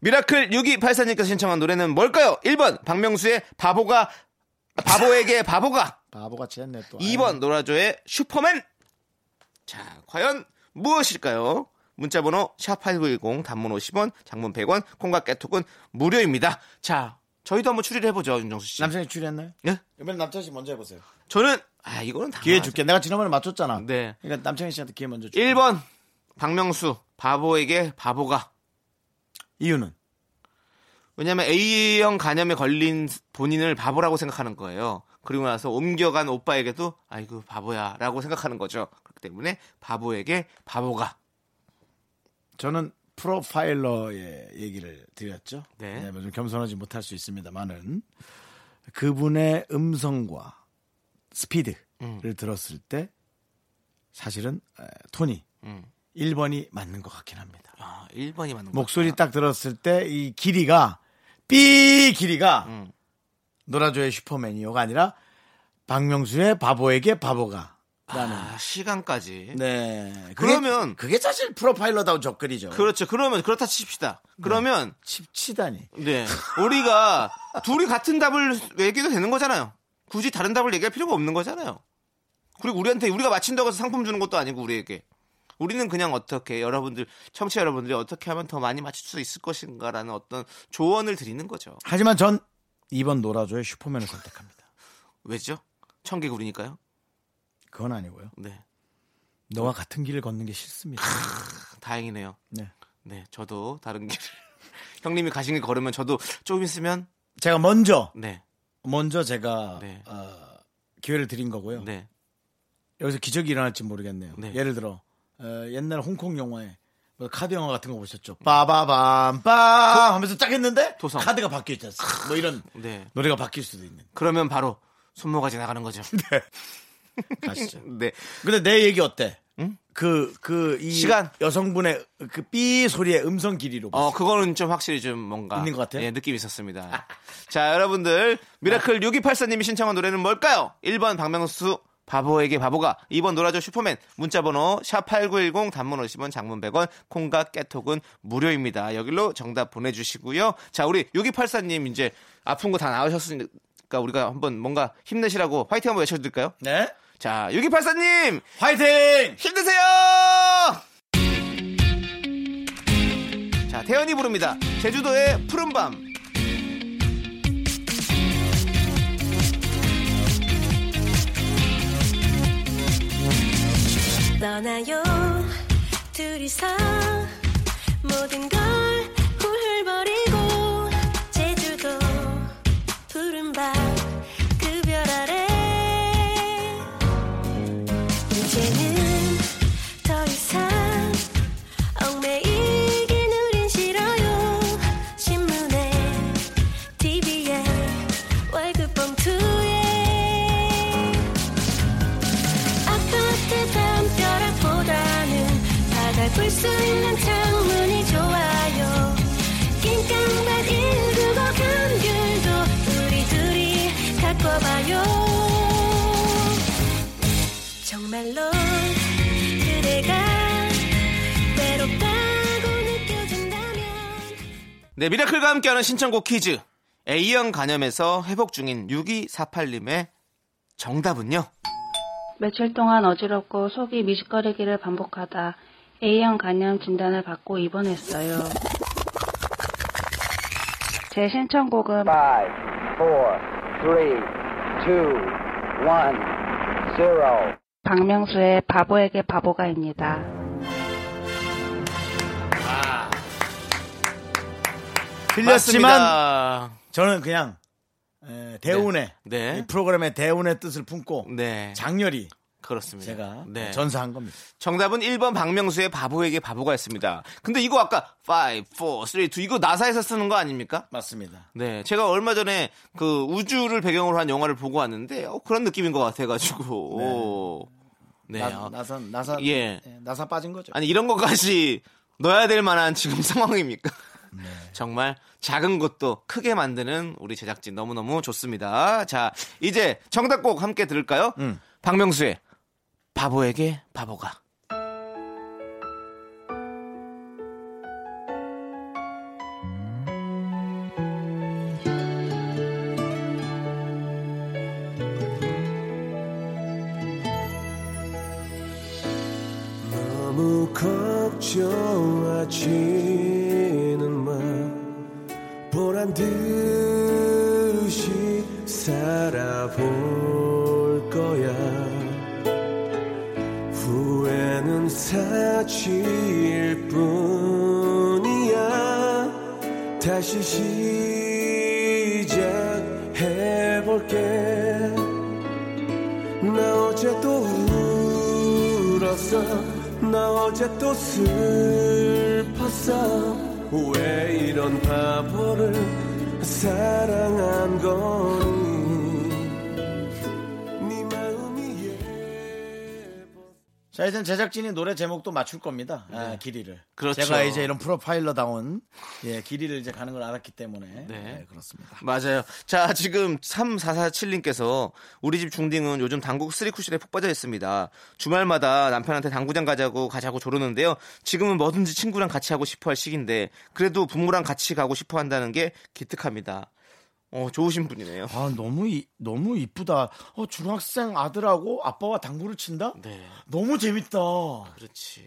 미라클 6284님께서 신청한 노래는 뭘까요? 1번 박명수의 바보가 바보에게 바보가 바보같이 했네 또. 2번 노라조의 슈퍼맨 자 과연 무엇일까요? 문자번호 샵8910 단문 50원 장문 100원 콩과 깨톡은 무료입니다 자 저희도 한번 추리를 해보죠 윤정수 씨 남창이 출연했나요? 예? 이번엔 남창희 씨 먼저 해보세요. 저는 아 이거는 다 기회 줄게. 내가 지난번에 맞췄잖아. 네 그러니까 남창희 씨한테 기회 먼저 줄게. 1번 박명수 바보에게 바보가 이유는 왜냐하면 A형 간염에 걸린 본인을 바보라고 생각하는 거예요. 그리고 나서 옮겨간 오빠에게도 아이고 바보야라고 생각하는 거죠. 그렇기 때문에 바보에게 바보가 저는 프로파일러의 얘기를 드렸죠. 네. 네, 좀 겸손하지 못할 수 있습니다만은 그분의 음성과 스피드를 음. 들었을 때 사실은 에, 톤이 음. 1번이 맞는 것 같긴 합니다. 아, 1번이 맞는 거 목소리 딱 들었을 때 이 길이가 삐 길이가 음. 노라조의 슈퍼맨이요가 아니라 박명수의 바보에게 바보가 라는 아, 시간까지. 네 그게- 그러면- 그게 사실 프로파일러다운 접근이죠. 그렇죠. 그러면 그렇다 칩시다. 그러면 칩치다니. 네 우리가 둘이 같은 답을 얘기해도 되는 거잖아요. 굳이 다른 답을 얘기할 필요가 없는 거잖아요. 그리고 우리한테 우리가 맞힌다고 해서 상품 주는 것도 아니고 우리에게 우리는 그냥 어떻게 여러분들 청취자 여러분들이 어떻게 하면 더 많이 맞출 수 있을 것인가라는 어떤 조언을 드리는 거죠. 하지만 전 2번 노라조의 슈퍼맨을 선택합니다. 왜죠? 청개구리니까요. 그건 아니고요. 네, 너와 같은 길을 걷는 게 싫습니다. 다행이네요. 네. 네, 저도 다른 길 형님이 가신 길 걸으면 저도 조금 있으면 제가 먼저 네, 먼저 제가 네. 어, 기회를 드린 거고요. 네, 여기서 기적이 일어날지 모르겠네요. 네. 예를 들어 어, 옛날 홍콩 영화에 뭐 카드 영화 같은 거 보셨죠? 빠바밤빰 하면서 딱 했는데 도성. 카드가 바뀌어 않습니까? 뭐 이런 네. 노래가 바뀔 수도 있는. 그러면 바로 손모가지 나가는 거죠. 가시죠. 네. 근데 내 얘기 어때? 그, 그, 이 시간. 여성분의 그 삐 소리의 음성 길이로. 어. 그거는 좀 확실히 좀 뭔가. 있는 것 같아요? 예, 느낌이 있었습니다. 자, 여러분들. 미라클 6284님이 신청한 노래는 뭘까요? 1번 박명수 바보에게 바보가 2번 노라조 슈퍼맨 문자번호 샵8910 단문 50원 장문 100원 콩과 깨톡은 무료입니다. 여기로 정답 보내주시고요. 자 우리 6284님 이제 아픈 거 다 나으셨으니까 우리가 한번 뭔가 힘내시라고 화이팅 한번 외쳐드릴까요? 네. 자 6284님 화이팅! 힘드세요! 자, 태연이 부릅니다. 제주도의 푸른밤. 떠나요. 둘이서 모든 걸 함께하는 신청곡 퀴즈. A형 간염에서 회복 중인 6248님의 정답은요? 며칠 동안 어지럽고 속이 미식거리기를 반복하다 A형 간염 진단을 받고 입원했어요. 제 신청곡은 Five, four, three, two, one, zero. 박명수의 바보에게 바보가입니다. 틀렸지만. 저는 그냥 에, 대운의 네. 이 프로그램의 대운의 뜻을 품고 네. 장렬히 그렇습니다. 제가 네. 전사한 겁니다. 정답은 1번 박명수의 바보에게 바보가였습니다. 근데 이거 아까 5, 4, 3, 2 이거 나사에서 쓰는 거 아닙니까? 맞습니다. 네, 제가 얼마 전에 그 우주를 배경으로 한 영화를 보고 왔는데 어, 그런 느낌인 것 같아가지고 네, 나, 어, 나사 나사 예. 예, 나사 빠진 거죠. 아니 이런 것까지 넣어야 될 만한 지금 상황입니까? 네. 정말 작은 것도 크게 만드는 우리 제작진 너무너무 좋습니다. 자, 이제 정답곡 함께 들을까요? 음. 박명수의 바보에게 바보가. 자, 이제 제작진이 노래 제목도 맞출 겁니다. 아, 길이를. 그렇죠. 제가 이제 이런 프로파일러다운 예, 길이를 이제 가는 걸 알았기 때문에 네. 네, 그렇습니다. 맞아요. 자, 지금 3447님께서 우리 집 중딩은 요즘 당국 쓰리쿠션에 푹 빠져 있습니다. 주말마다 남편한테 당구장 가자고 가자고 조르는데요. 지금은 뭐든지 친구랑 같이 하고 싶어 할 시기인데 그래도 부모랑 같이 가고 싶어 한다는 게 기특합니다. 어, 좋으신 분이네요. 아, 너무 이, 너무 이쁘다. 어, 중학생 아들하고 아빠와 당구를 친다? 네. 너무 재밌다. 그렇지.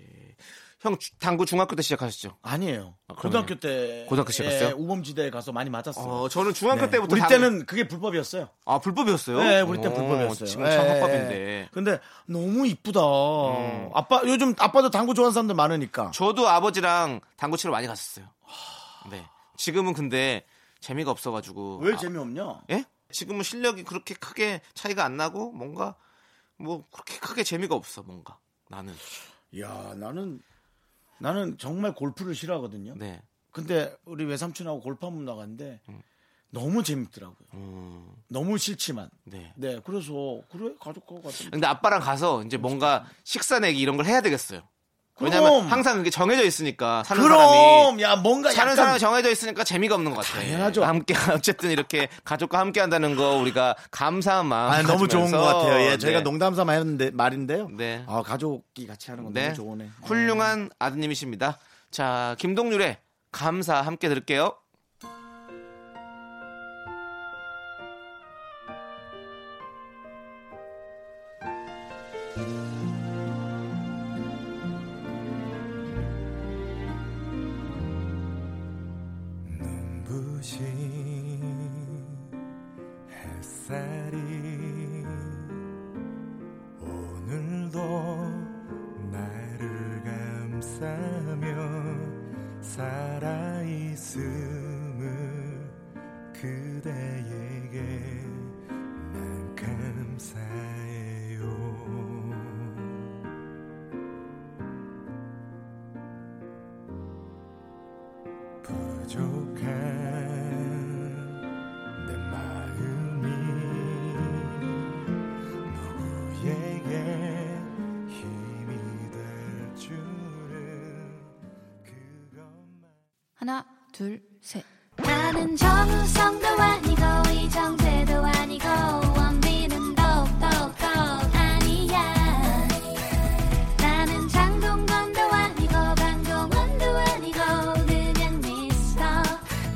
형 주- 당구 중학교 때 시작하셨죠? 아니에요. 아? 고등학교 때 고등학교 시작했어요? 예, 우범지대에 가서 많이 맞았어요. 어, 저는 중학교 네. 때부터 우리 당- 때는 그게 불법이었어요. 아, 불법이었어요? 네, 우리 때 어, 불법이었어요. 지금 참 예, 합법인데. 예. 근데 너무 이쁘다. 아빠 요즘 아빠도 당구 좋아하는 사람들 많으니까. 저도 아버지랑 당구 치러 많이 갔었어요. 네. 지금은 근데 재미가 없어가지고. 왜 아, 재미없냐? 예? 지금은 실력이 그렇게 크게 차이가 안 나고 뭔가 뭐 그렇게 크게 재미가 없어 뭔가 나는. 야, 나는 나는 정말 골프를 싫어하거든요. 네. 근데 우리 외삼촌하고 골프 한번 나갔는데 너무 재밌더라고요. 음, 너무 싫지만. 네. 네, 그래서 그래 가족하고 갔더니 근데 아빠랑 가서 이제 뭔가 식사 내기 이런 걸 해야 되겠어요. 왜냐면 항상 그게 정해져 있으니까 사는 그럼 사람이 야 뭔가 사는 사람이 정해져 있으니까 재미가 없는 것 같아요. 당연하죠. 함께 어쨌든 이렇게 가족과 함께 한다는 거 우리가 감사한 마음 아, 너무 좋은 것 같아요. 예, 저희가 네. 농담삼아 했는데 말인데요. 네. 아, 가족이 같이 하는 건 네. 너무 좋으네. 훌륭한 아드님이십니다. 자, 김동률의 감사 함께 들을게요. 하나, 둘, 셋. 나는 정우성도 아니고 이정재도 아니고 원빈은 더욱더 아니야 나는 장동건도 아니고 강동원도 아니고 그냥 미스터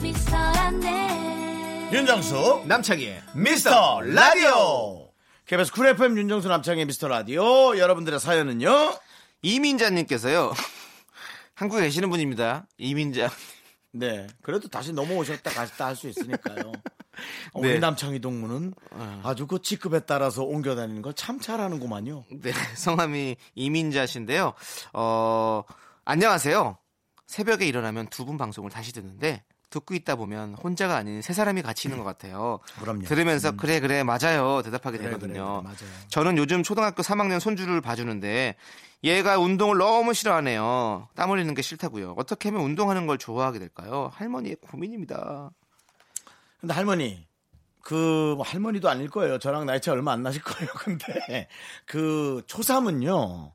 미스터란데 윤정수 남창희의 미스터 라디오. KBS 쿨 FM 윤정수 남창희의 미스터 라디오. 여러분들의 사연은요? 이민자님께서요. 한국에 계시는 분입니다. 이민자. 네. 그래도 다시 넘어오셨다 가셨다 할 수 있으니까요. 어, 네. 우리 남창희 동무는 아주 그 직급에 따라서 옮겨 다니는 걸 참 잘하는구만요. 네, 성함이 이민자신데요. 어, 안녕하세요. 새벽에 일어나면 두 분 방송을 다시 듣는데 듣고 있다 보면 혼자가 아닌 세 사람이 같이 있는 것 같아요. 그럼요. 들으면서 그래 그래 맞아요 대답하게 그래, 되거든요. 그래, 그래, 맞아요. 저는 요즘 초등학교 3학년 손주를 봐주는데 얘가 운동을 너무 싫어하네요. 땀 흘리는 게 싫다고요. 어떻게 하면 운동하는 걸 좋아하게 될까요? 할머니의 고민입니다. 근데 할머니, 그 뭐 할머니도 아닐 거예요. 저랑 나이 차 얼마 안 나실 거예요. 근데 그 초삼은요,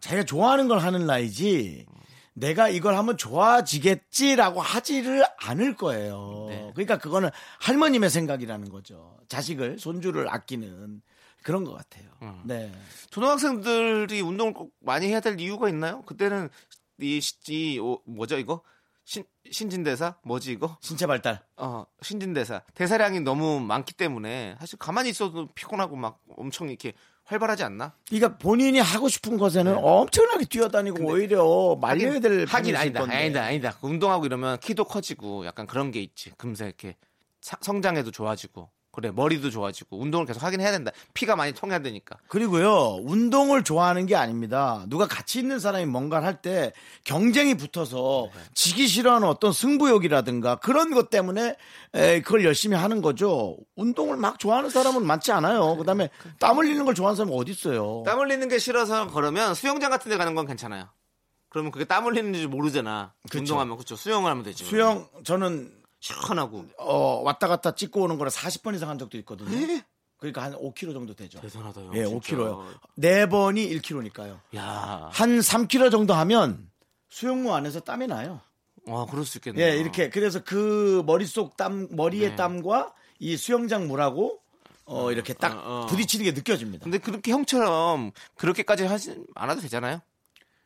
자기가 좋아하는 걸 하는 나이지, 내가 이걸 하면 좋아지겠지라고 하지를 않을 거예요. 네. 그러니까 그거는 할머님의 생각이라는 거죠. 자식을, 손주를 아끼는 그런 것 같아요. 음. 네. 초등학생들이 운동을 꼭 많이 해야 될 이유가 있나요? 그때는 이, 시- 이 어, 뭐죠 이거 신, 신진대사 뭐지 이거 신체 발달. 어 신진대사 대사량이 너무 많기 때문에 사실 가만히 있어도 피곤하고 막 엄청 이렇게 활발하지 않나? 그러니까 본인이 하고 싶은 것에는 엄청나게 뛰어다니고 오히려 말려야 될 네. 하긴 아니다 건데. 아니다 아니다 운동하고 이러면 키도 커지고 약간 그런 게 있지 금세 이렇게 사- 성장에도 좋아지고 그래 머리도 좋아지고 운동을 계속 하긴 해야 된다 피가 많이 통해야 되니까 그리고요, 운동을 좋아하는 게 아닙니다. 누가 같이 있는 사람이 뭔가를 할 때 경쟁이 붙어서 지기 싫어하는 어떤 승부욕이라든가 그런 것 때문에 에, 그걸 열심히 하는 거죠. 운동을 막 좋아하는 사람은 많지 않아요. 그 다음에 땀 흘리는 걸 좋아하는 사람은 어디 있어요. 땀 흘리는 게 싫어서 그러면 수영장 같은 데 가는 건 괜찮아요 그러면 그게 땀 흘리는지 모르잖아 그쵸. 운동하면 그렇죠 수영을 하면 되죠 수영, 저는 시원하고 어, 왔다 갔다 찍고 오는 거를 40번 이상 한 적도 있거든요. 그러니까 한 5kg 정도 되죠. 대단하다요 예, 진짜. 5kg요. 네 번이 1kg니까요. 야, 한 3kg 정도 하면 수영무 안에서 땀이 나요. 와 그럴 수 있겠네요 예, 이렇게 그래서 그 머릿속 땀 머리의 네. 땀과 이 수영장 물하고 어 이렇게 딱 어, 어. 부딪히는 게 느껴집니다. 근데 그렇게 형처럼 그렇게까지 하지 않아도 되잖아요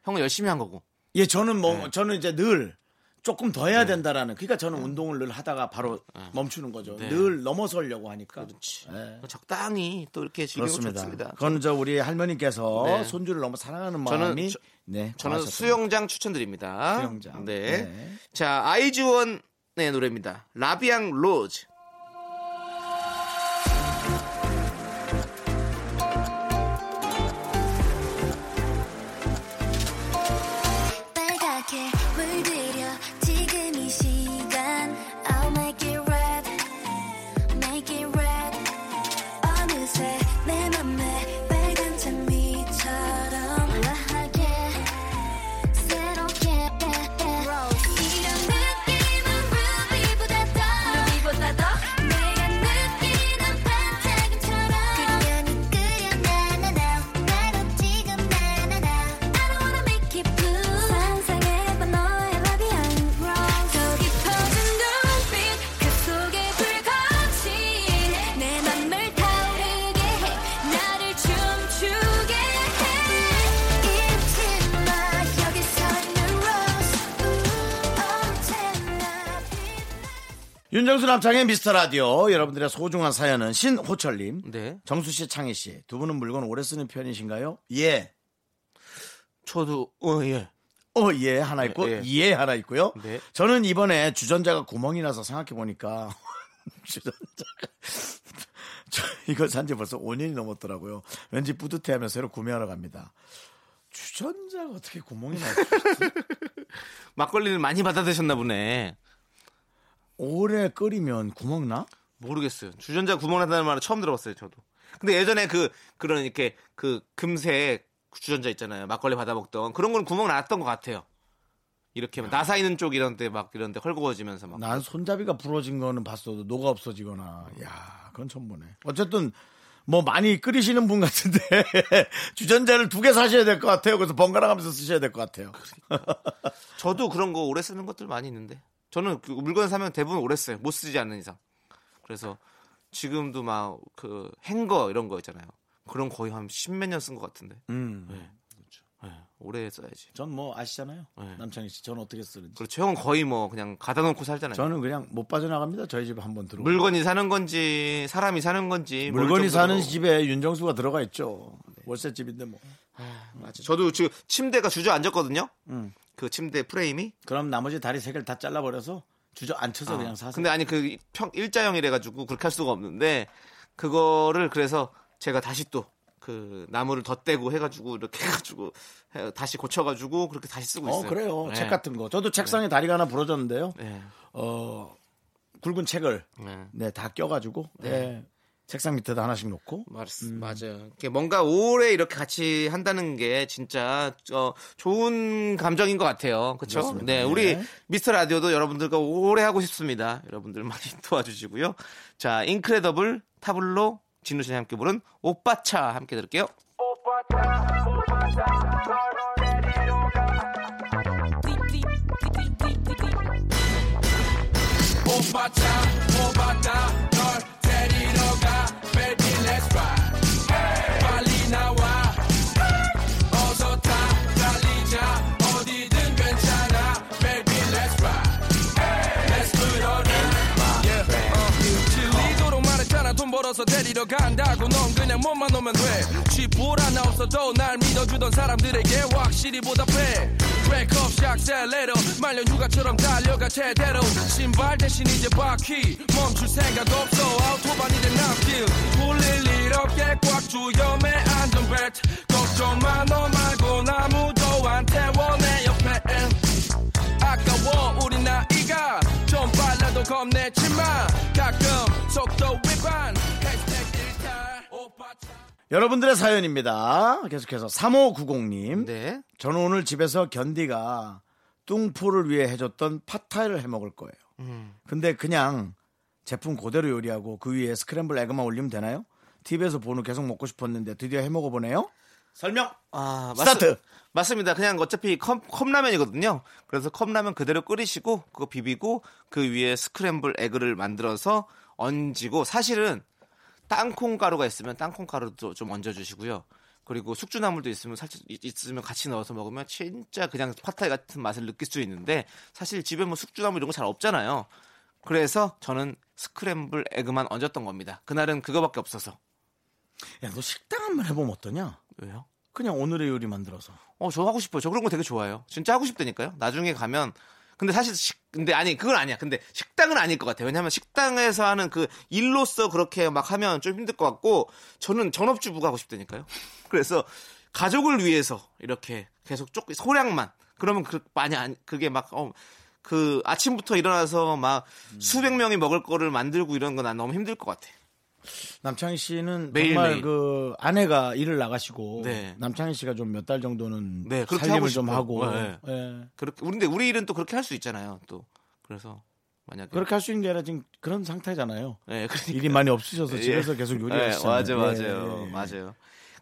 형은 열심히 한 거고 예, 저는 뭐 네. 저는 이제 늘 조금 더 해야 된다라는. 그러니까 저는 운동을 늘 하다가 바로 멈추는 거죠. 네. 늘 넘어서려고 하니까. 그렇지 예. 적당히 또 이렇게 즐기고 그렇습니다. 좋습니다 그거는 저 우리 할머니께서 네. 손주를 너무 사랑하는 저는 마음이 저- 네, 저는 수영장 추천드립니다 수영장. 네. 네. 자 아이즈원의 노래입니다 라비앙 로즈 윤정수 남창의 미스터 라디오 여러분들의 소중한 사연은 신호철님, 네. 정수 씨, 창희 씨 두 분은 물건 오래 쓰는 편이신가요? 예. 저도 어 예. 어, 예, 하나 있고, 예. 예, 하나 있고요. 네. 저는 이번에 주전자가 구멍이 나서 생각해보니까, 주전자가, 저 이걸 산지 벌써 5년이 넘었더라고요. 왠지 뿌듯해 하며 새로 구매하러 갑니다. 주전자가 어떻게 구멍이 나지? 막걸리를 많이 받아 드셨나 보네. 오래 끓이면 구멍 나? 모르겠어요. 주전자 구멍 난다는 말은 처음 들어봤어요, 저도. 근데 예전에 그 그런 이렇게 그 금색 주전자 있잖아요. 막걸리 받아 먹던 그런 건 구멍 났던 것 같아요. 이렇게 막 나사 있는 쪽 이런 데 막 이런 데 헐거워지면서 막 난 손잡이가 부러진 거는 봤어도 녹아 없어지거나, 야 그건 처음 보네. 어쨌든, 뭐 많이 끓이시는 분 같은데, 주전자를 두 개 사셔야 될 것 같아요. 그래서 번갈아 가면서 쓰셔야 될 것 같아요. 저도 그런 거 오래 쓰는 것들 많이 있는데 저는 그 물건 사면 대부분 오래 써요. 못 쓰지 않는 이상. 그래서 지금도 막 그 행거 이런 거 있잖아요. 그런 거의 한 십몇 년 쓴 것 같은데. 음. 네, 그렇죠. 네, 오래 써야지. 전 뭐 아시잖아요. 네. 남창희 씨, 저는 어떻게 쓰는지. 그렇죠. 형은 거의 뭐 그냥 가다 놓고 살잖아요. 저는 그냥 못 빠져나갑니다. 저희 집에 한번 들어오고. 물건이 사는 건지 사람이 사는 건지 물건이. 사는 집에 윤정수가 들어가 있죠. 월세 집인데 뭐. 맞아. 저도 지금 침대가 주저앉았거든요. 음. 그 침대 프레임이. 그럼 나머지 다리 세 개를 다 잘라버려서 주저 앉혀서 그냥 사세요. 근데 아니 그 평 일자형이래 가지고 그렇게 할 수가 없는데 그거를 그래서 제가 다시 또 그 나무를 덧대고 해가지고 이렇게 해가지고 해- 다시 고쳐가지고 그렇게 다시 쓰고 어 있어요. 그래요. 네. 책 같은 거. 저도 책상에 다리가 하나 부러졌는데요. 네. 어 굵은 책을 네. 네다 껴가지고 네. 책상 밑에다 하나씩 놓고 맞, 음. 맞아요. 이게 뭔가 오래 이렇게 같이 한다는 게 진짜 어, 좋은 감정인 것 같아요. 그렇죠? 네, 네. 우리 미스터 라디오도 여러분들과 오래 하고 싶습니다. 여러분들 많이 도와주시고요. 자, 인크레더블 타블로 진우 씨와 함께 부른 오빠차 함께 들을게요. 진리도록 벌어서 데리러 간다고 넌 그냥 몸만 오면 돼. 쥐뿔 하나 없어도 날 믿어주던 사람들에게 확실히 보답해. 브레이크업 샥셀레로 말년 휴가처럼 달려가 제대로. 신발 대신 이제 바퀴 멈출 생각 없어. 아우토반이 된 앞길. 돌릴 일 없게 꽉 조여매 안전벨트. 걱정 마너 말고 아무도 안 태워 내 옆에 아까워 우리 나이가 좀 빨라도 겁내지마 가끔 속도 위반 여러분들의 사연입니다. 계속해서 3590님. 네. 저는 오늘 집에서 견디가 뚱포를 위해 해줬던 팟타이를 해 먹을 거예요. 음. 근데 그냥 제품 그대로 요리하고 그 위에 스크램블 에그만 올리면 되나요? TV에서 보는 계속 먹고 싶었는데 드디어 해 먹어보네요. 설명. 아, 스타트. 맞습니다 그냥 어차피 컵, 컵라면이거든요. 그래서 컵라면 그대로 끓이시고 그거 비비고 그 위에 스크램블 에그를 만들어서 얹이고 사실은 땅콩 가루가 있으면 땅콩 가루도 좀 얹어 주시고요. 그리고 숙주나물도 있으면 살짝 이- 있으면 같이 넣어서 먹으면 진짜 그냥 파타이 같은 맛을 느낄 수 있는데 사실 집에 뭐 숙주나물 이런 거 잘 없잖아요. 그래서 저는 스크램블 에그만 얹었던 겁니다. 그날은 그거밖에 없어서. 야, 너 식당 한번 해보면 어떠냐? 왜요? 그냥 오늘의 요리 만들어서. 어, 저 하고 싶어요. 저 그런 거 되게 좋아해요. 진짜 하고 싶다니까요. 나중에 가면. 근데 사실 식, 근데 아니, 그건 아니야. 근데 식당은 아닐 것 같아요. 왜냐면 식당에서 하는 그 일로서 그렇게 막 하면 좀 힘들 것 같고, 저는 전업주부가 하고 싶다니까요. 그래서 가족을 위해서 이렇게 계속 쪽, 소량만. 그러면 그, 많이 안, 그게 막, 어, 그 아침부터 일어나서 막 수백 명이 먹을 거를 만들고 이런 건 난 너무 힘들 것 같아. 남창희 씨는 매일, 정말 매일. 그 아내가 일을 나가시고 네. 남창희 씨가 좀 몇 달 정도는 네, 그렇게 살림을 좀. 하고 네. 예. 그렇게, 우리, 근데 우리 일은 또 그렇게 할 수 있잖아요. 또. 그래서 만약에. 그렇게 할 수 있는 게 아니라 지금 그런 상태잖아요. 네, 그러니까. 일이 많이 없으셔서 예. 집에서 계속 요리하시잖아요. 네, 맞아요, 예, 맞아요. 맞아요.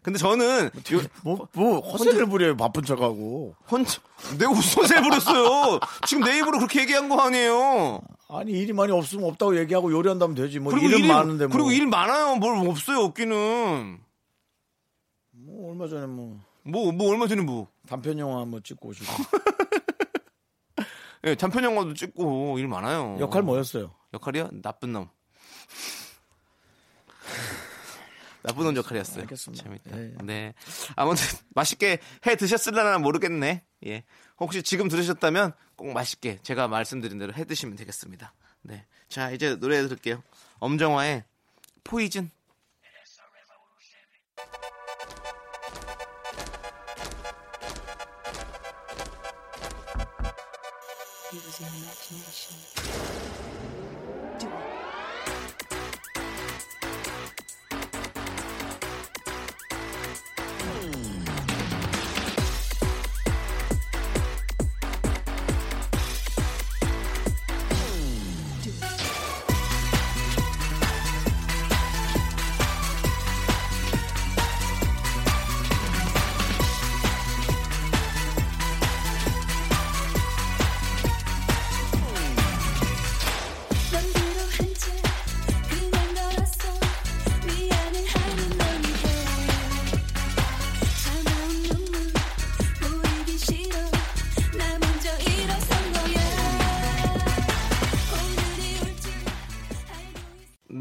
근데 저는 요, 뭐, 뭐 허세를 부려요 바쁜 척하고 혼자 내가 무슨 소리를 부렸어요. 지금 내 입으로 그렇게 얘기한 거 아니에요. 아니 일이 많이 없으면 없다고 얘기하고 요리한다면 되지 뭐 일은 일이 많은데 뭐. 그리고 일 많아요. 뭘 없어요, 없기는. 뭐 얼마 전에 뭐 뭐 뭐 얼마 전에 뭐. 단편 영화 뭐 찍고 오시고 예, 단편 영화도 찍고 일 많아요. 역할 뭐였어요? 역할이요? 나쁜 놈. 나쁜 놈 역할이었어요. 알겠습니다. 재밌다. 예, 예. 네. 아무튼 맛있게 해 드셨을라나 모르겠네. 예. 혹시 지금 들으셨다면 꼭 맛있게 제가 말씀드린 대로 해 드시면 되겠습니다. 네. 자, 이제 노래 들을게요. 엄정화의 포이즌. 넌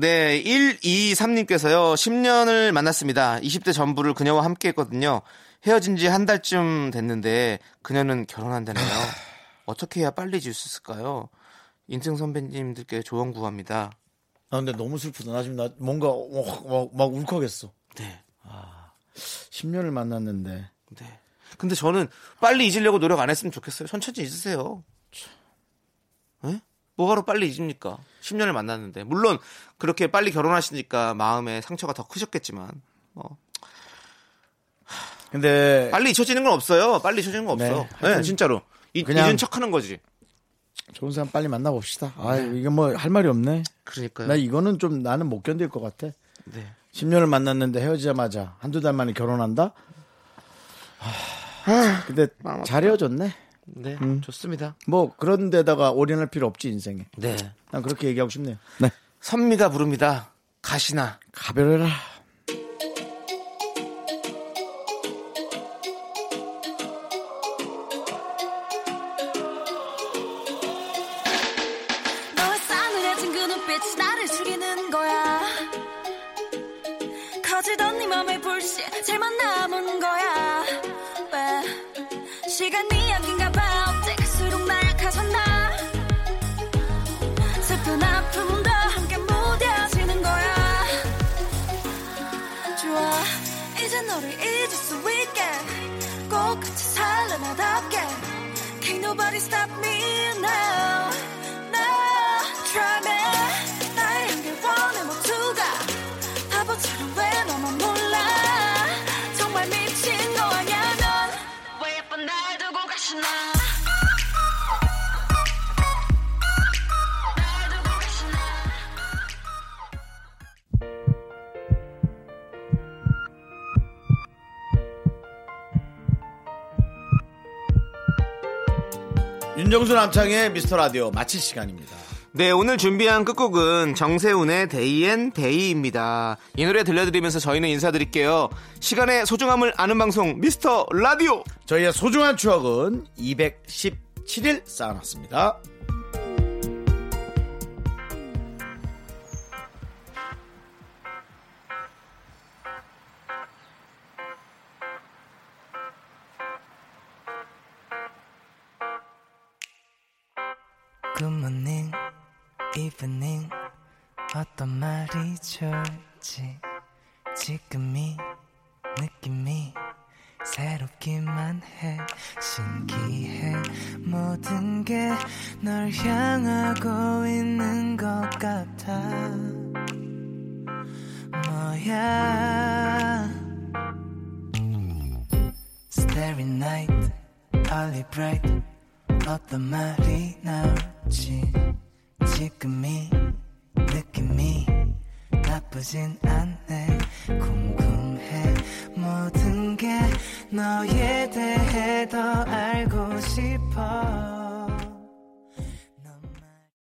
네, 123님께서요, 10년을 만났습니다. 20대 전부를 그녀와 함께 했거든요. 헤어진 지 한 달쯤 됐는데, 그녀는 결혼한다네요. 어떻게 해야 빨리 질 수 있을까요? 인생 선배님들께 조언 구합니다. 아 근데 너무 슬프다. 나 지금 나 뭔가 막, 막, 막 울컥했어. 네. 10년을 만났는데 네. 근데 저는 빨리 잊으려고 노력 안 했으면 좋겠어요. 천천히 잊으세요. 에? 뭐하러 빨리 잊습니까? 10년을 만났는데. 물론, 그렇게 빨리 결혼하시니까 마음에 상처가 더 크셨겠지만, 뭐, 근데 빨리 잊혀지는 건 없어요. 빨리 잊혀지는 건 네, 없어. 네, 진짜로. 그냥- 잊은 척 하는 거지. 좋은 사람 빨리 만나봅시다. 아 이게 뭐 할 말이 없네. 그러니까요. 나 이거는 좀 나는 못 견딜 것 같아. 네. 10년을 만났는데 헤어지자마자 한두 달 만에 결혼한다? 하, 근데 잘 헤어졌네. 네, 음. 좋습니다. 뭐 그런 데다가 올인할 필요 없지 인생에. 네. 난 그렇게 얘기하고 싶네요. 네. 선미가 부릅니다. 가시나. 가별해라. 윤정수 남창희의 미스터 라디오 마칠 시간입니다. 네, 오늘 준비한 끝곡은 정세운의 Day and Day입니다. 이 노래 들려드리면서 저희는 인사드릴게요. 시간의 소중함을 아는 방송, 미스터 라디오! 저희의 소중한 추억은 217일 쌓아놨습니다. 이브닝 어떤 말이 좋을지? 지금이 느낌이 새롭기만 해. 신기해. 모든 게 널 향하고 있는 것 같아. 뭐야? Starry night, early bright. 어떤 말이 나올지 지금이 느낌이 나쁘진 않네. 궁금해. 모든 게 너에 대해 더 알고 싶어